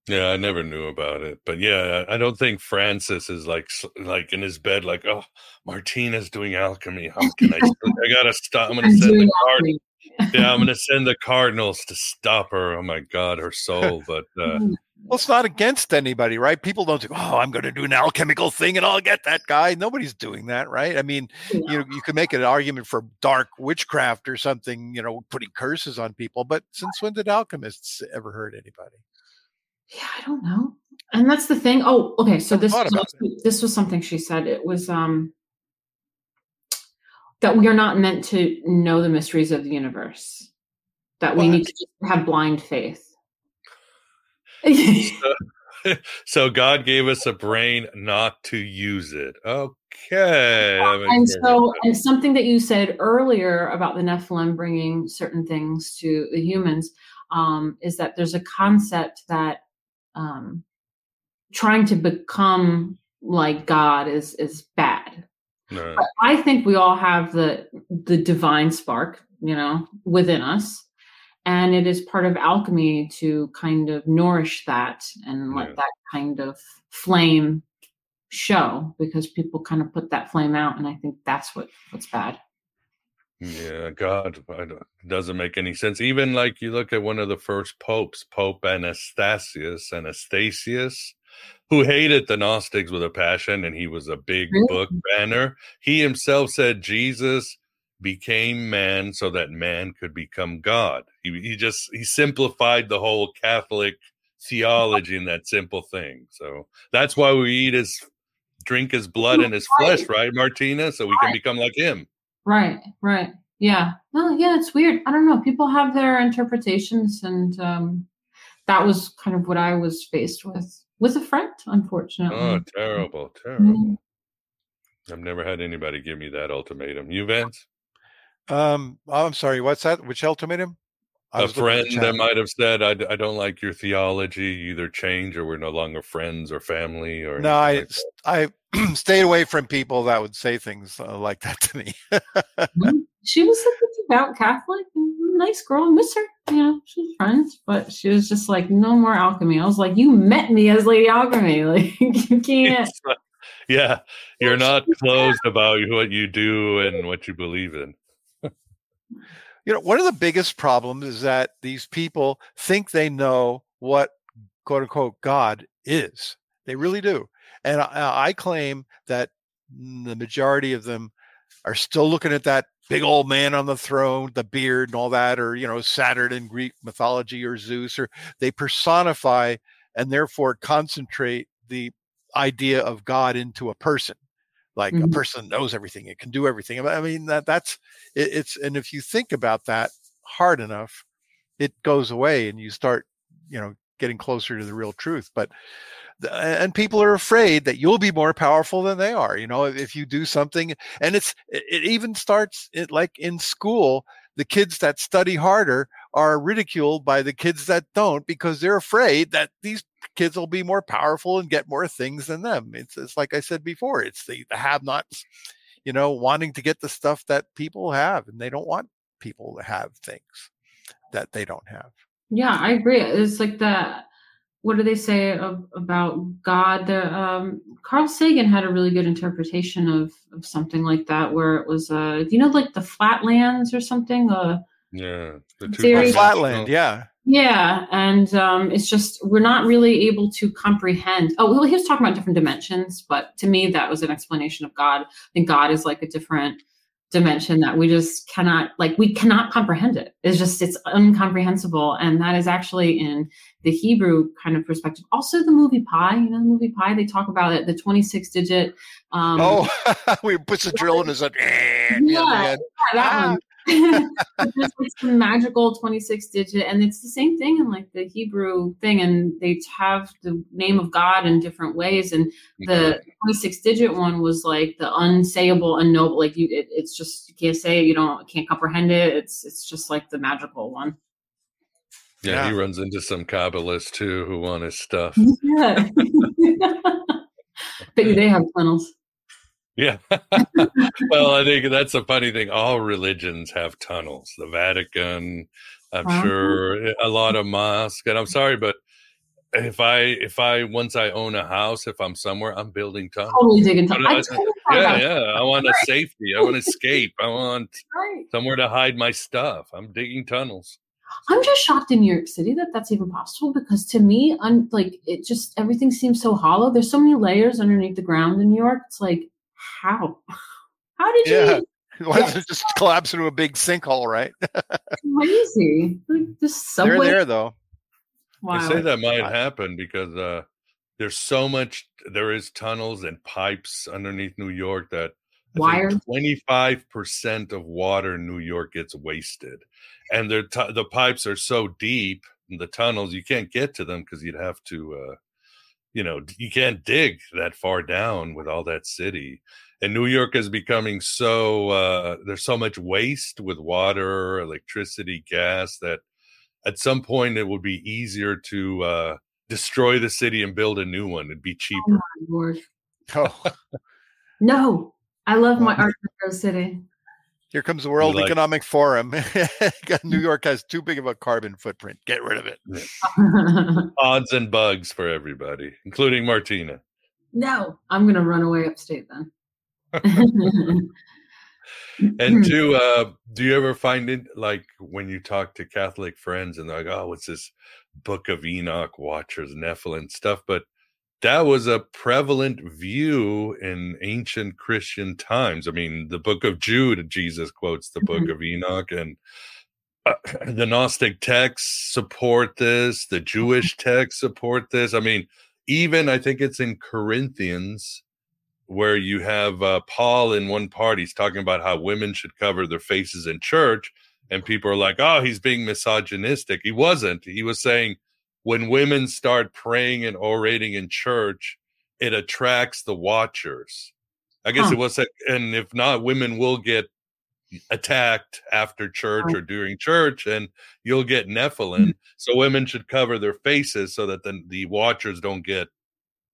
Yeah, I never knew about it, but yeah, I don't think Francis is like like in his bed, like, oh, Martina's doing alchemy. How can I? (laughs) I gotta stop. I'm gonna send the card. yeah, I'm gonna send the Cardinals to stop her. Oh my God, her soul. But uh, (laughs) mm. Well, it's not against anybody, right? People don't think, oh, I'm gonna do an alchemical thing and I'll get that guy. Nobody's doing that, right? I mean, yeah. you know, you can make an argument for dark witchcraft or something, you know, putting curses on people. But since when did alchemists ever hurt anybody? Yeah, I don't know. And that's the thing. Oh, okay. So this was, this was something she said. It was um that we are not meant to know the mysteries of the universe. That what? we need to have blind faith. (laughs) so, (laughs) so, God gave us a brain not to use it. Okay. And so, and something that you said earlier about the Nephilim bringing certain things to the humans um, is that there's a concept that um, trying to become like God is is bad. No. I think we all have the the divine spark, you know, within us, and it is part of alchemy to kind of nourish that and let yeah. that kind of flame show because people kind of put that flame out, and I think that's what what's bad. Yeah, God, it doesn't make any sense. Even like you look at one of the first popes, Pope Anastasius, Anastasius, who hated the Gnostics with a passion, and he was a big really? book banner. He himself said Jesus became man so that man could become God. He, he just he simplified the whole Catholic theology in that simple thing. So that's why we eat his drink his blood and his flesh, right, Martina? So we can become like him. Right, right. Yeah. Well, yeah, it's weird. I don't know. People have their interpretations, and um, that was kind of what I was faced with with a friend, unfortunately. Oh, terrible, terrible. Mm-hmm. I've never had anybody give me that ultimatum. You, Vance? Um, oh, I'm sorry. What's that? Which ultimatum? a friend that might have said, I, I don't like your theology, either change or we're no longer friends or family or no, I, like I (clears throat) stayed away from people that would say things uh, like that to me. (laughs) She was a devout Catholic, nice girl, miss her. You know, she's friends, but she was just like, no more alchemy. I was like, you met me as Lady Alchemy. (laughs) Like, you can't. (laughs) yeah, you're not closed about what you do and what you believe in you know, one of the biggest problems is that these people think they know what quote unquote God is. They really do. And I, uh, I claim that the majority of them are still looking at that big old man on the throne, the beard and all that, or, you know, Saturn in Greek mythology or Zeus, or they personify and therefore concentrate the idea of God into a person like mm-hmm. a person knows everything it can do everything i mean that that's it, it's and if you think about that hard enough it goes away and you start you know getting closer to the real truth but and people are afraid that you'll be more powerful than they are you know if you do something and it's it even starts it like in school the kids that study harder are ridiculed by the kids that don't because they're afraid that these kids will be more powerful and get more things than them. It's, it's like I said before, it's the, the have nots, you know, wanting to get the stuff that people have and they don't want people to have things that they don't have. Yeah, I agree. It's like that. What do they say of, about God? The um, Carl Sagan had a really good interpretation of, of something like that, where it was, uh, you know, like the flatlands or something. Uh, yeah, the two flatland. Yeah, yeah, and um, it's just we're not really able to comprehend. Oh, well, he was talking about different dimensions, but to me, that was an explanation of God. I think God is like a different dimension that we just cannot like we cannot comprehend it it's just it's incomprehensible and that is actually in the hebrew kind of perspective also the movie pi you know the movie pi they talk about it the 26 digit um oh (laughs) we puts a drill in his head yeah, yeah, that ah. one There's like some magical 26 digit, and it's the same thing in like the Hebrew thing, and they have the name of God in different ways. And the 26 digit one was like the unsayable, unknowable. Like you, it, it's just you can't say it, you don't can't comprehend it. It's it's just like the magical one. Yeah, Yeah. he runs into some Kabbalists too who want his stuff. Yeah. (laughs) but they have tunnels. Yeah. (laughs) well, I think that's a funny thing. All religions have tunnels. The Vatican, I'm Uh-huh. sure a lot of mosques. And I'm sorry, but if I if I once I own a house, if I'm somewhere, I'm building tunnels. Totally digging tunnels. Totally Yeah, yeah. I want a safety. I want escape. I want. (laughs) Right. somewhere to hide my stuff. I'm digging tunnels. I'm just shocked in New York City that that's even possible because to me, I'm like it just everything seems so hollow. There's so many layers underneath the ground in New York. It's like how, (laughs) how did Yeah. you? (laughs) Why does it just collapse into a big sinkhole, right? (laughs) Crazy. Like the They're there though. Wow. I say that might happen because uh, there's so much. There is tunnels and pipes underneath New York that Wires. twenty five percent of water in New York gets wasted, and the tu- the pipes are so deep. in The tunnels you can't get to them because you'd have to, uh, you know, you can't dig that far down with all that city. And New York is becoming so uh, there's so much waste with water, electricity, gas that at some point it would be easier to uh, destroy the city and build a new one. It'd be cheaper. Lord. (laughs) Oh, No, I love my art Metro city. Here comes the World like- Economic Forum. (laughs) New (laughs) York has too big of a carbon footprint. Get rid of it. (laughs) Odds and bugs for everybody, including Martina. no, I'm gonna run away upstate then. And two, uh, do you ever find it like when you talk to Catholic friends and they're like, oh, what's this Book of Enoch, Watchers, Nephilim stuff? But that was a prevalent view in ancient Christian times. I mean, the Book of Jude, Jesus quotes the Book Mhm. of Enoch, and uh, (clears throat) the Gnostic texts support this. The Jewish texts support this. I mean, even I think it's in Corinthians where you have uh, Paul in one part, he's talking about how women should cover their faces in church, and people are like, "Oh, he's being misogynistic." He wasn't. He was saying when women start praying and orating in church, it attracts the watchers. I guess Huh. it was, and if not, women will get attacked after church or during church, and you'll get Nephilim. Mm-hmm. So women should cover their faces so that then the watchers don't get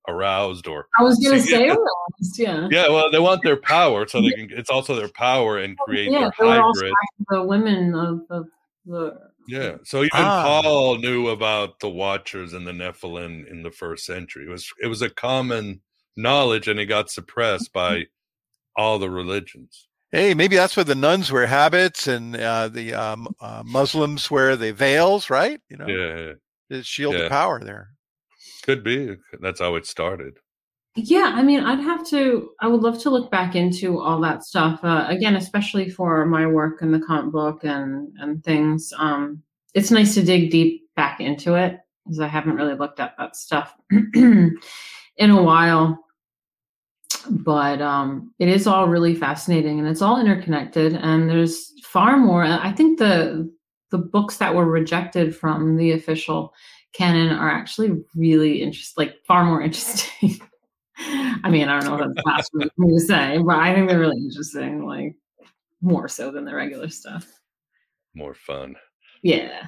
aroused or I was gonna say yeah. aroused, yeah. yeah, well, they want their power, so they can. It's also their power and oh, create Yeah, their they were also hybrid. the women of, of the Yeah, so even Ah. Paul knew about the Watchers and the Nephilim in the first century. It was it was a common knowledge, and it got suppressed by all the religions. Hey, maybe that's why the nuns wear habits and uh, the um, uh, Muslims wear the veils, right? You know, Yeah, to shield the Yeah. power there. could be. That's how it started. Yeah, I mean, I'd have to. I would love to look back into all that stuff uh, again, especially for my work in the comp book and and things. Um, it's nice to dig deep back into it because I haven't really looked at that stuff (clears throat) in a while. But um, it is all really fascinating, and it's all interconnected. And there's far more. I think the the books that were rejected from the official canon are actually really interesting, like far more (laughs) interesting. I mean, I don't know if that's blasphemy for me to say, but I think they're really interesting, like more so than the regular stuff. More fun. Yeah.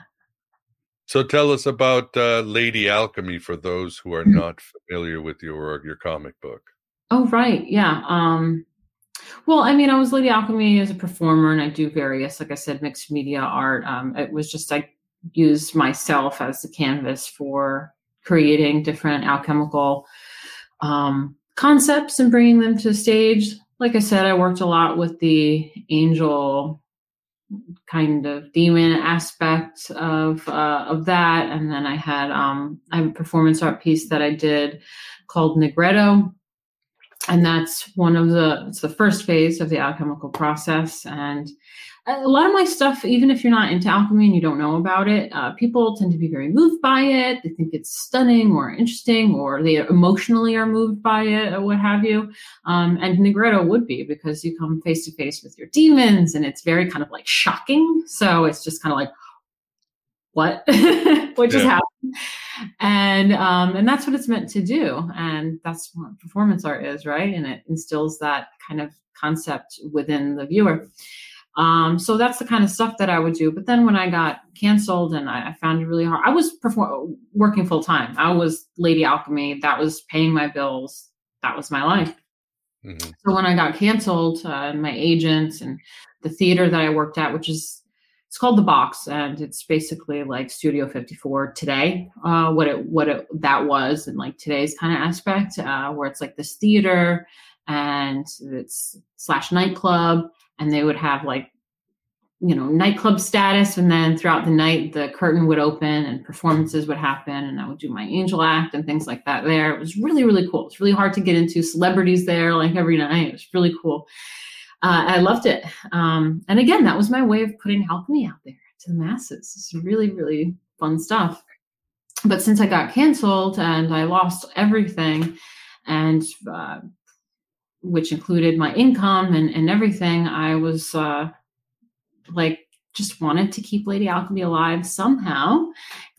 So tell us about uh, Lady Alchemy for those who are Mhm. not familiar with your your comic book. Oh, right. Yeah. Um, well, I mean, I was Lady Alchemy as a performer, and I do various, like I said, mixed media art. Um, it was just I used myself as the canvas for creating different alchemical um, concepts and bringing them to the stage. Like I said, I worked a lot with the angel kind of demon aspect of uh, of that, and then I had um, I have a performance art piece that I did called Nigredo, and that's one of the it's the first phase of the alchemical process. And a lot of my stuff, even if you're not into alchemy and you don't know about it, uh, people tend to be very moved by it. They think it's stunning or interesting, or they emotionally are moved by it, or what have you. Um, and Nigredo would be because you come face to face with your demons, and it's very kind of like shocking. So it's just kind of like, what, (laughs) what just yeah. happened? And um, and that's what it's meant to do, and that's what performance art is, right? And it instills that kind of concept within the viewer. Um, so that's the kind of stuff that I would do. But then when I got canceled and I, I found it really hard, I was perform- working full time. I was Lady Alchemy. That was paying my bills. That was my life. Mm-hmm. So when I got canceled, uh, my agents and the theater that I worked at, which is it's called the Box, and it's basically like Studio 54 today. Uh, what it what it that was, and like today's kind of aspect, uh, where it's like this theater and it's slash nightclub and they would have like you know nightclub status and then throughout the night the curtain would open and performances would happen and i would do my angel act and things like that there. It was really really cool. It's really hard to get into celebrities there like every night. It was really cool. Uh, i loved it. Um, and again that was my way of putting alchemy out there to the masses. It's really really fun stuff. But since i got canceled and i lost everything and uh, which included my income and, and everything, I was uh, like, just wanted to keep Lady Alchemy alive somehow.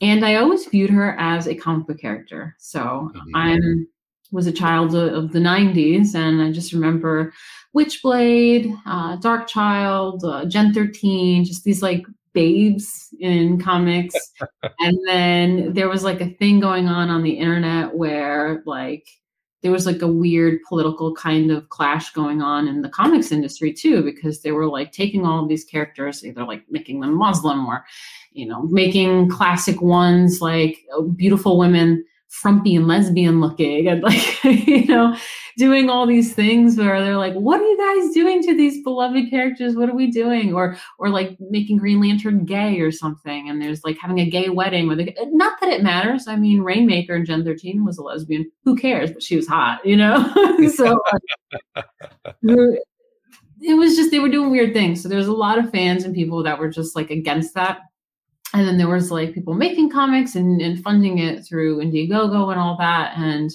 And I always viewed her as a comic book character. So mm-hmm. I'm was a child of, the 90s and I just remember Witchblade, uh, Darkchylde, uh, Gen 13, just these like babes in comics. (laughs) and then there was like a thing going on on the internet where like there was like a weird political kind of clash going on in the comics industry too because they were like taking all of these characters either like making them muslim or you know making classic ones like oh, beautiful women frumpy and lesbian looking and like (laughs) you know doing all these things where they're like what are you guys doing to these beloved characters? What are we doing? Or or like making green lantern gay or something. And there's like having a gay wedding with a, not that it matters. I mean rainmaker in gen 13 was a lesbian. Who cares? But she was hot you know? (laughs) So it was just they were doing weird things. So there's a lot of fans and people that were just like against that and then there was like people making comics and, and funding it through Indiegogo and all that. And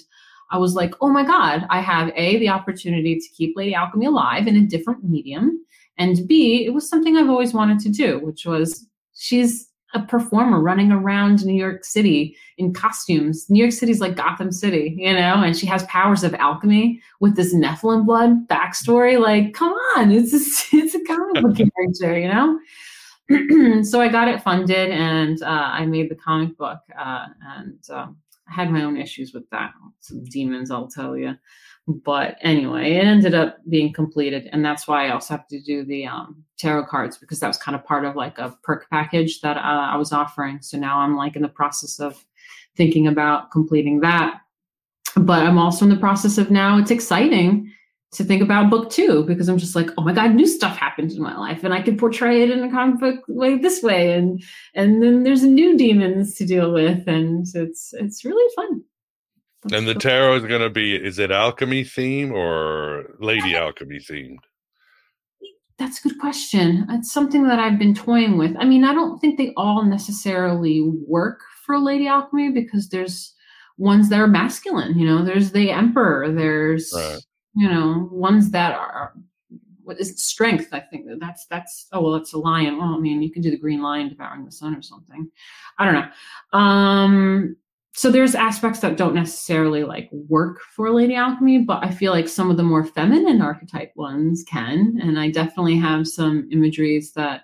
I was like, oh my God, I have A, the opportunity to keep Lady Alchemy alive in a different medium. And B, it was something I've always wanted to do, which was she's a performer running around New York City in costumes. New York City's like Gotham City, you know, and she has powers of alchemy with this Nephilim blood backstory. Like, come on, it's a, (laughs) it's a comic book character, you know? (clears throat) so I got it funded and uh, I made the comic book. Uh, and um, I had my own issues with that. Some demons, I'll tell you. But anyway, it ended up being completed. And that's why I also have to do the um, tarot cards because that was kind of part of like a perk package that uh, I was offering. So now I'm like in the process of thinking about completing that. But I'm also in the process of now, it's exciting to think about book two because I'm just like, oh my god, new stuff happened in my life, and I could portray it in a comic book way this way, and and then there's new demons to deal with, and it's it's really fun. That's and the tarot is going to be is it alchemy theme or lady uh, alchemy themed? That's a good question. It's something that I've been toying with. I mean, I don't think they all necessarily work for lady alchemy because there's ones that are masculine. You know, there's the emperor. There's right you know ones that are what is strength i think that's that's oh well it's a lion. Well i mean you can do the green lion devouring the sun or something. I don't know. Um so there's aspects that don't necessarily like work for lady alchemy but i feel like some of the more feminine archetype ones can and i definitely have some imageries that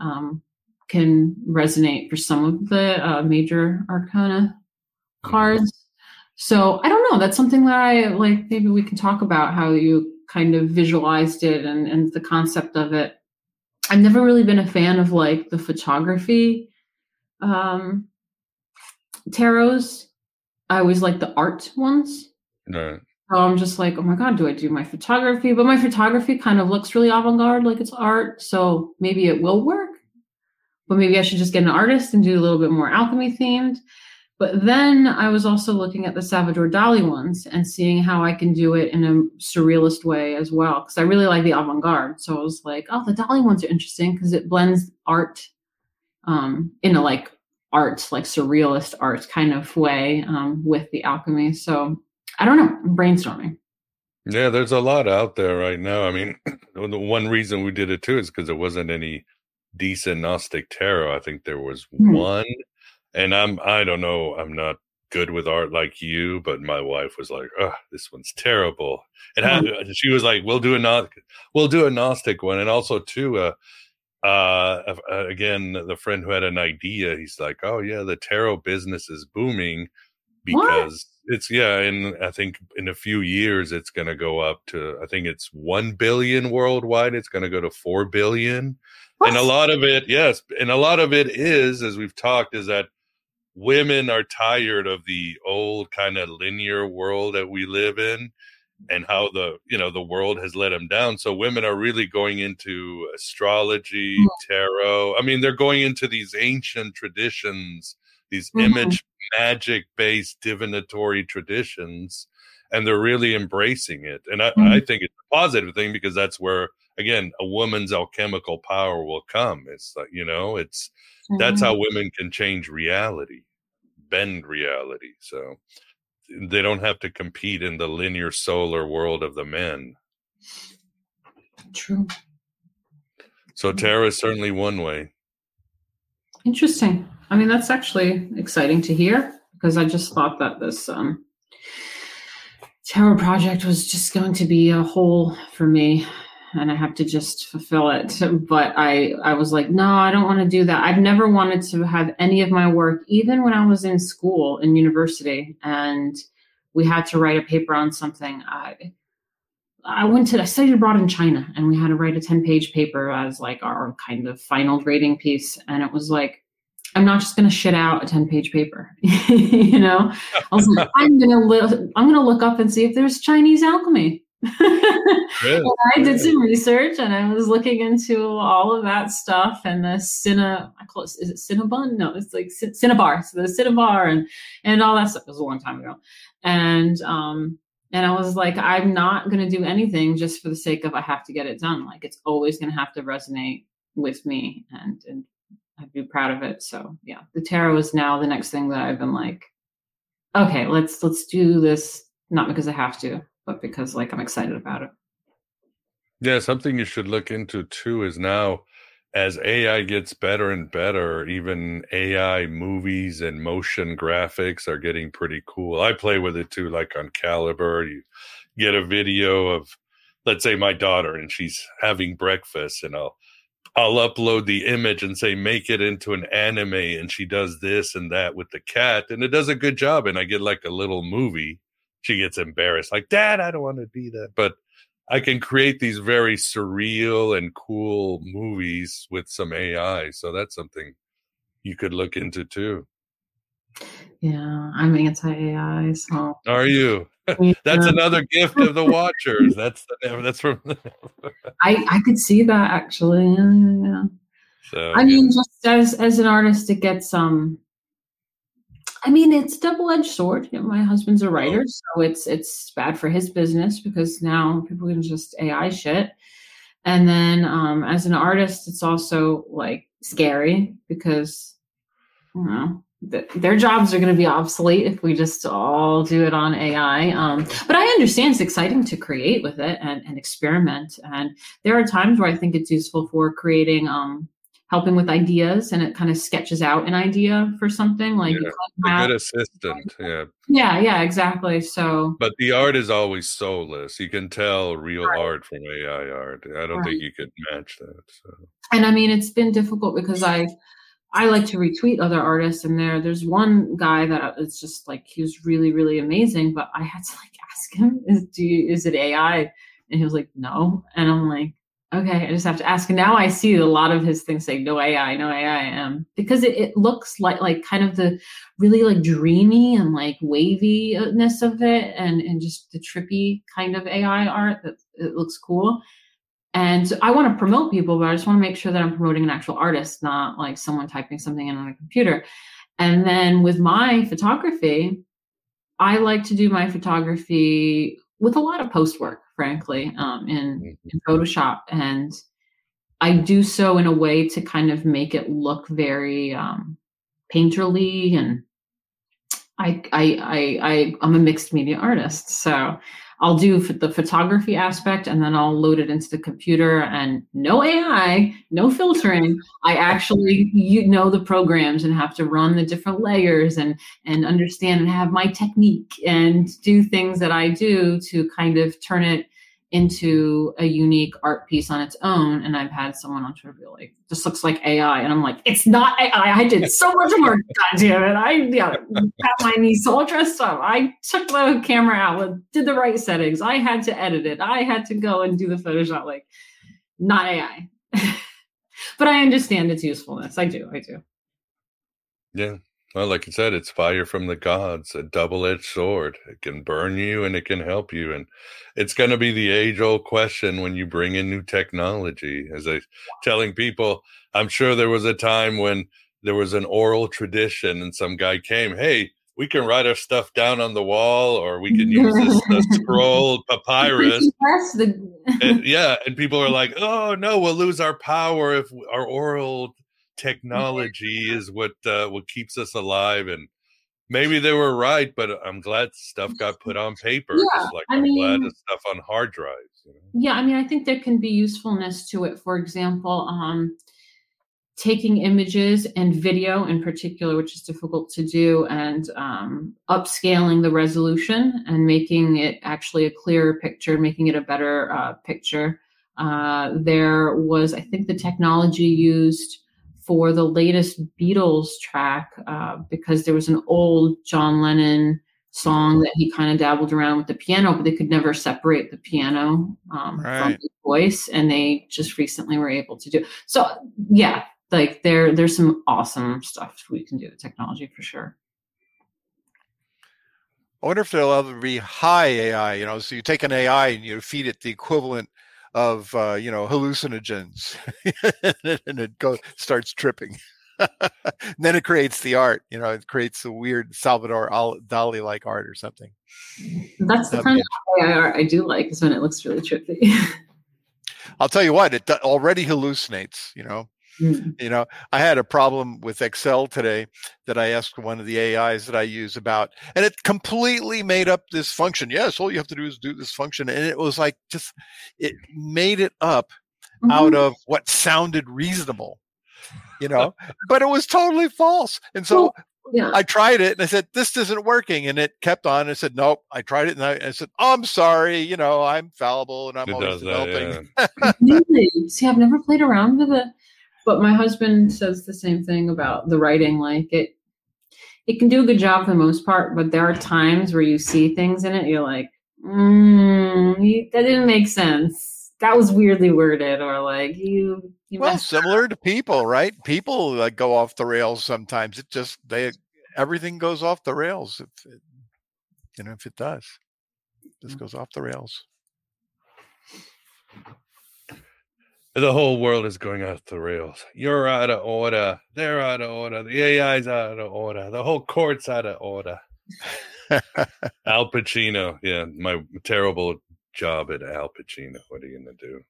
um, can resonate for some of the uh, major arcana cards so I don't know. That's something that I like. Maybe we can talk about how you kind of visualized it and, and the concept of it. I've never really been a fan of like the photography um, tarots. I always like the art ones. Right. So I'm just like, oh my god, do I do my photography? But my photography kind of looks really avant-garde, like it's art. So maybe it will work. But maybe I should just get an artist and do a little bit more alchemy themed. But then I was also looking at the Salvador Dali ones and seeing how I can do it in a surrealist way as well. Because I really like the avant garde. So I was like, oh, the Dali ones are interesting because it blends art um, in a like art, like surrealist art kind of way um, with the alchemy. So I don't know, I'm brainstorming. Yeah, there's a lot out there right now. I mean, (clears throat) the one reason we did it too is because there wasn't any decent Gnostic tarot. I think there was mm-hmm. one, and I'm I don't know. I'm not good with art like you, but my wife was like, "Oh, this one's terrible." And mm-hmm. she was like, "We'll do a Gnostic, we'll do a Gnostic one," and also too, uh, uh, again, the friend who had an idea, he's like, "Oh yeah, the tarot business is booming because." What? it's yeah and i think in a few years it's going to go up to i think it's 1 billion worldwide it's going to go to 4 billion what? and a lot of it yes and a lot of it is as we've talked is that women are tired of the old kind of linear world that we live in and how the you know the world has let them down so women are really going into astrology mm. tarot i mean they're going into these ancient traditions these mm-hmm. image magic based divinatory traditions and they're really embracing it and I, mm-hmm. I, think it's a positive thing because that's where again a woman's alchemical power will come it's like you know it's that's how mm-hmm. women can change reality bend reality so they don't have to compete in the linear solar world of the men. True. So tarot is certainly one way. Interesting. I mean, that's actually exciting to hear because I just thought that this um, project was just going to be a hole for me and I have to just fulfill it. (laughs) But I, I was like, no, I don't want to do that. I've never wanted to have any of my work, even when I was in school in university and we had to write a paper on something. I, I went to I studied abroad in China and we had to write a 10 page paper as like our kind of final grading piece. And it was like I'm not just going to shit out a 10 page paper. (laughs) you know, I was like, I'm going to I'm going to look up and see if there's Chinese alchemy. I did some research and I was looking into all of that stuff and the Cinna, I call it, is it Cinnabon? No, it's like Cinnabar. So the Cinnabar and, and all that stuff it was a long time ago. And, um, and I was like, I'm not going to do anything just for the sake of I have to get it done. Like it's always going to have to resonate with me and, and I'd be proud of it. So yeah, the tarot is now the next thing that I've been like, okay, let's let's do this not because I have to, but because like I'm excited about it. Yeah, something you should look into too is now as AI gets better and better, even AI movies and motion graphics are getting pretty cool. I play with it too, like on Kaiber. You get a video of, let's say, my daughter, and she's having breakfast, and I'll I'll upload the image and say make it into an anime and she does this and that with the cat and it does a good job and I get like a little movie. She gets embarrassed like dad I don't want to be that but I can create these very surreal and cool movies with some AI so that's something you could look into too. Yeah, I'm anti AI so Are you? (laughs) that's another gift of the (laughs) watchers. That's the, that's from. I I could see that actually. Yeah, yeah, yeah. So, I mean, just as as an artist, it gets um. I mean, it's double edged sword. You know, my husband's a writer, oh. so it's it's bad for his business because now people can just AI shit. And then um, as an artist, it's also like scary because you know their jobs are going to be obsolete if we just all do it on AI. Um, but I understand it's exciting to create with it and, and, experiment. And there are times where I think it's useful for creating, um, helping with ideas, and it kind of sketches out an idea for something like yeah, a good assistant. Yeah. Yeah. Yeah. Exactly. So. But the art is always soulless. You can tell real right. art from AI art. I don't right. think you could match that. So. And I mean, it's been difficult because I I like to retweet other artists, and there there's one guy that uh, it's just like he was really really amazing, but I had to like (laughs) ask him, is do you, is it AI? And he was like, no, and I'm like, okay, I just have to ask. Now I see a lot of his things say no AI, no AI, um, because it, it looks like like kind of the really like dreamy and like waviness of it, and and just the trippy kind of AI art that it looks cool. And I want to promote people, but I just want to make sure that I'm promoting an actual artist, not like someone typing something in on a computer. And then with my photography, I like to do my photography with a lot of post work, frankly, um, in, Mhm. in Photoshop. And I do so in a way to kind of make it look very um, painterly and I, I, I, I, I'm a mixed media artist. So I'll do the photography aspect and then I'll load it into the computer and no AI, no filtering. I actually you know the programs and have to run the different layers and and understand and have my technique and do things that I do to kind of turn it into a unique art piece on its own. And I've had someone on Twitter be like, "This looks like AI," and I'm like, "It's not AI. I did so much work. God damn it! I yeah, got my niece all dressed up. I took the camera out, did the right settings. I had to edit it. I had to go and do the Photoshop. Like, not AI." (laughs) but I understand its usefulness. I do. I do. Yeah. Well, like you said, it's fire from the gods, a double edged sword. It can burn you and it can help you. And it's going to be the age old question when you bring in new technology. As I telling people, I'm sure there was a time when there was an oral tradition and some guy came, hey, we can write our stuff down on the wall or we can use this, this uh, (laughs) scroll papyrus. (laughs) And, yeah. And people are like, oh, no, we'll lose our power if our oral technology is what uh, what keeps us alive and maybe they were right but i'm glad stuff got put on paper Yeah, just like I i'm glad the stuff on hard drives you know? Yeah, I mean, I think there can be usefulness to it. For example, um, taking images and video in particular, which is difficult to do, and um, upscaling the resolution and making it actually a clearer picture, making it a better uh, picture. Uh, there was, I think, the technology used for the latest Beatles track uh, because there was an old John Lennon song that he kind of dabbled around with the piano, but they could never separate the piano um, from Right. his voice, and they just recently were able to do. So yeah, like there there's some awesome stuff we can do with technology for sure. I wonder if there'll ever be high AI. You know, so you take an AI and you feed it the equivalent of uh, you know hallucinogens, (laughs) and it goes starts tripping. and (laughs) then it creates the art. You know, it creates a weird Salvador Dali like art or something. That's the That'd kind of AI art I do like is when it looks really trippy. (laughs) I'll tell you what, it already hallucinates. You know, Mm. you know i had a problem with excel today that i asked one of the ais that i use about and it completely made up this function yes all you have to do is do this function and it was like just it made it up out Mhm. of what sounded reasonable you know but it was totally false and so yeah. i tried it and i said this isn't working and it kept on i said nope i tried it and i, I said oh, i'm sorry you know i'm fallible and i'm it always does that developing yeah. (laughs) really? See, I've never played around with it, but my husband says the same thing about the writing. Like it, it can do a good job for the most part, but there are times where you see things in it, you're like, mm, that didn't make sense. That was weirdly worded, or like you, you well similar to people right people like go off the rails sometimes it just they everything goes off the rails if it, you know if it does this Mm. goes off the rails the whole world is going off the rails. You're out of order. They're out of order. The ai's out of order. The whole court's out of order. (laughs) Al pacino. Yeah my terrible job at al pacino. What are you gonna do?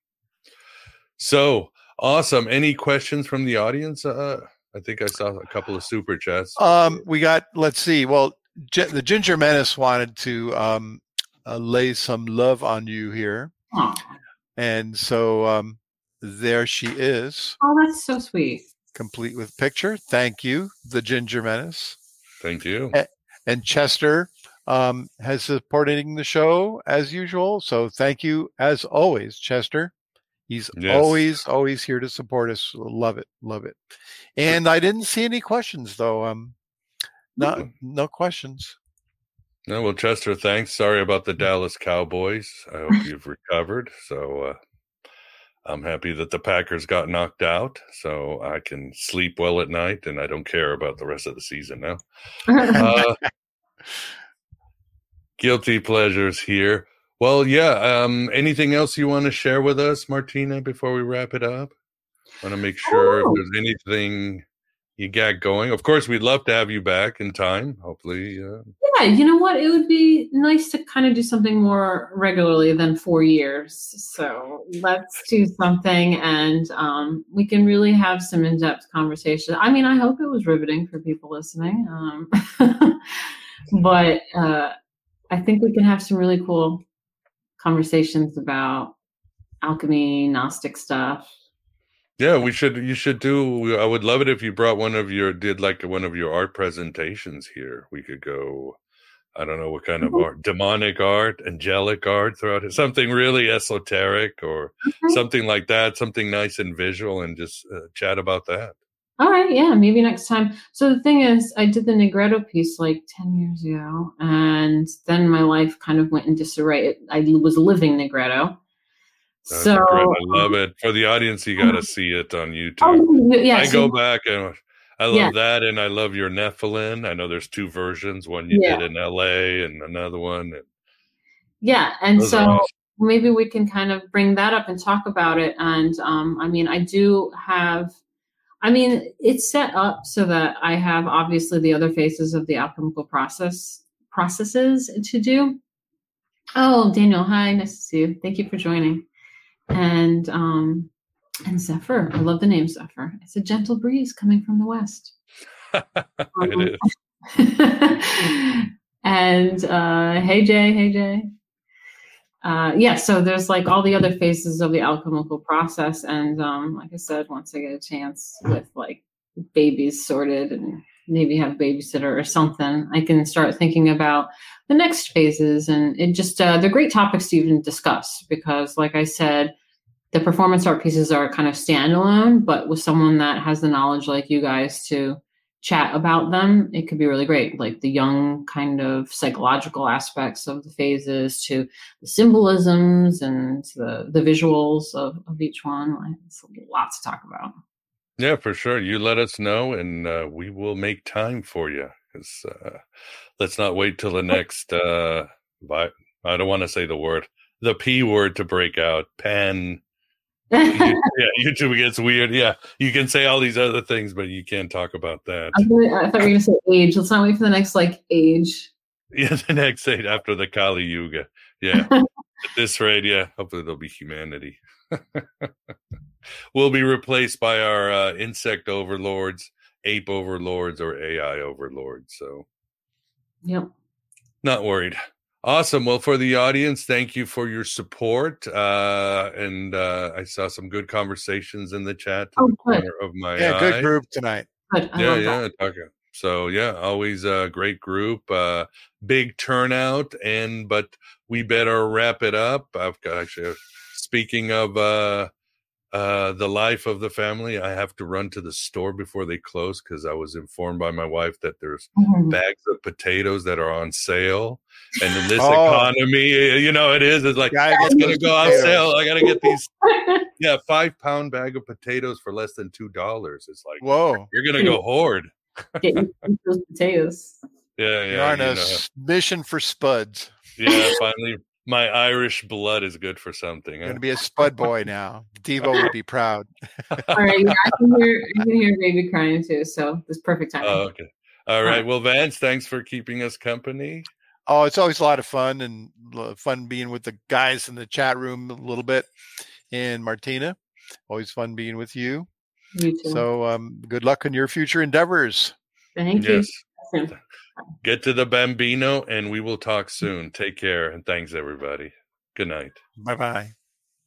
So awesome. Any questions from the audience? Uh i think i saw a couple of super chats. Um we got let's see. Well Gi- the ginger menace wanted to um uh, lay some love on you here. Aw. and so um there she is Oh, that's so sweet. complete with picture thank you the ginger menace thank you and Chester um, has supporting the show as usual. So thank you as always, Chester. He's Yes. always always here to support us. Love it, love it. And I didn't see any questions though. Um, no Mm. no questions. No, well, Chester, thanks. Sorry about the Dallas Cowboys. I hope you've recovered. So uh, I'm happy that the Packers got knocked out, so I can sleep well at night, and I don't care about the rest of the season now. (laughs) Uh, guilty pleasures here. Well, yeah. Um, anything else you want to share with us, Martina, before we wrap it up? Want to make sure Oh. if there's anything you got going. Of course, we'd love to have you back in time. Hopefully, uh, Yeah, you know what? It would be nice to kind of do something more regularly than four years. So let's do something and um, we can really have some in depth conversation. I mean, I hope it was riveting for people listening. Um, (laughs) but uh, I think we can have some really cool conversations about alchemy, Gnostic stuff. Yeah, we should. You should do. I would love it if you brought one of your did like one of your art presentations here. We could go. I don't know what kind of art, demonic art, angelic art, throughout it, something really esoteric or Okay. something like that, something nice and visual, and just uh, chat about that. All right, yeah, maybe next time. So the thing is, I did the Nigredo piece like 10 years ago, and then my life kind of went in disarray. I was living Nigredo. That's So, great. I love it. For the audience, you got to see it on YouTube. oh, yeah, I so- go back and I love Yeah. that, and I love your Nephilim. I know there's two versions, one you Yeah. did in L.A. and another one. and yeah, and so awesome. maybe we can kind of bring that up and talk about it. And um, I mean, I do have, I mean, it's set up so that I have obviously the other phases of the alchemical process processes to do. Oh, Daniel, hi, nice to see you. Thank you for joining. And um, and Zephyr, I love the name Zephyr. It's a gentle breeze coming from the west. (laughs) it is. (laughs) and uh, hey Jay, hey Jay. Uh, yeah, so there's like all the other phases of the alchemical process, and um, like I said, once I get a chance with like babies sorted and maybe have a babysitter or something, I can start thinking about the next phases, and it just uh, they're great topics to even discuss because, like I said, the performance art pieces are kind of standalone, but with someone that has the knowledge like you guys to chat about them, it could be really great. Like the Jung kind of psychological aspects of the phases to the symbolisms and the, the visuals of, of each one. It's lots to talk about. Yeah, for sure. You let us know, and uh, we will make time for you. Because uh, let's not wait till the next. Uh, vi- I don't want to say the word, the p word to break out. Pan. You- (laughs) yeah, YouTube gets weird. Yeah, you can say all these other things, but you can't talk about that. I thought I thought you were going to say age. Let's not wait for the next like age. (laughs) Yeah, the next eight after the Kali Yuga. Yeah, (laughs) at this rate, yeah. Hopefully, there'll be humanity. We'll be replaced by our uh, insect overlords, ape overlords, or AI overlords. So, Yep. not worried. Awesome. Well, for the audience, thank you for your support. Uh, and uh, I saw some good conversations in the chat to Oh, the good. of my Yeah, eye. good group tonight. Good. Yeah, yeah. that. talking. So yeah, always a great group, uh, big turnout, and but we better wrap it up. I've got actually speaking of uh, uh, the life of the family, I have to run to the store before they close because I was informed by my wife that there's Mhm. bags of potatoes that are on sale, and in this Oh. economy, you know, it is. It's like Gotta it's gonna go on sale. I gotta get these. (laughs) Yeah, five pound bag of potatoes for less than two dollars. It's like Whoa. you're gonna go hoard. (laughs) Get those potatoes. Yeah, You're yeah. on you a know. mission for spuds. Yeah, finally, my Irish blood is good for something. You're huh? going to be a spud boy now. Devo would be proud. (laughs) All right, yeah, I can hear I can hear baby crying too, so it's perfect time. Oh, okay. All right. Well, Vance, thanks for keeping us company. Oh, it's always a lot of fun and fun being with the guys in the chat room a little bit. And Martina, always fun being with you. you too. So, um, good luck in your future endeavors. Thank Yes. you. Get to the Bambino, and we will talk soon. Take care, and thanks, everybody. Good night. Bye bye.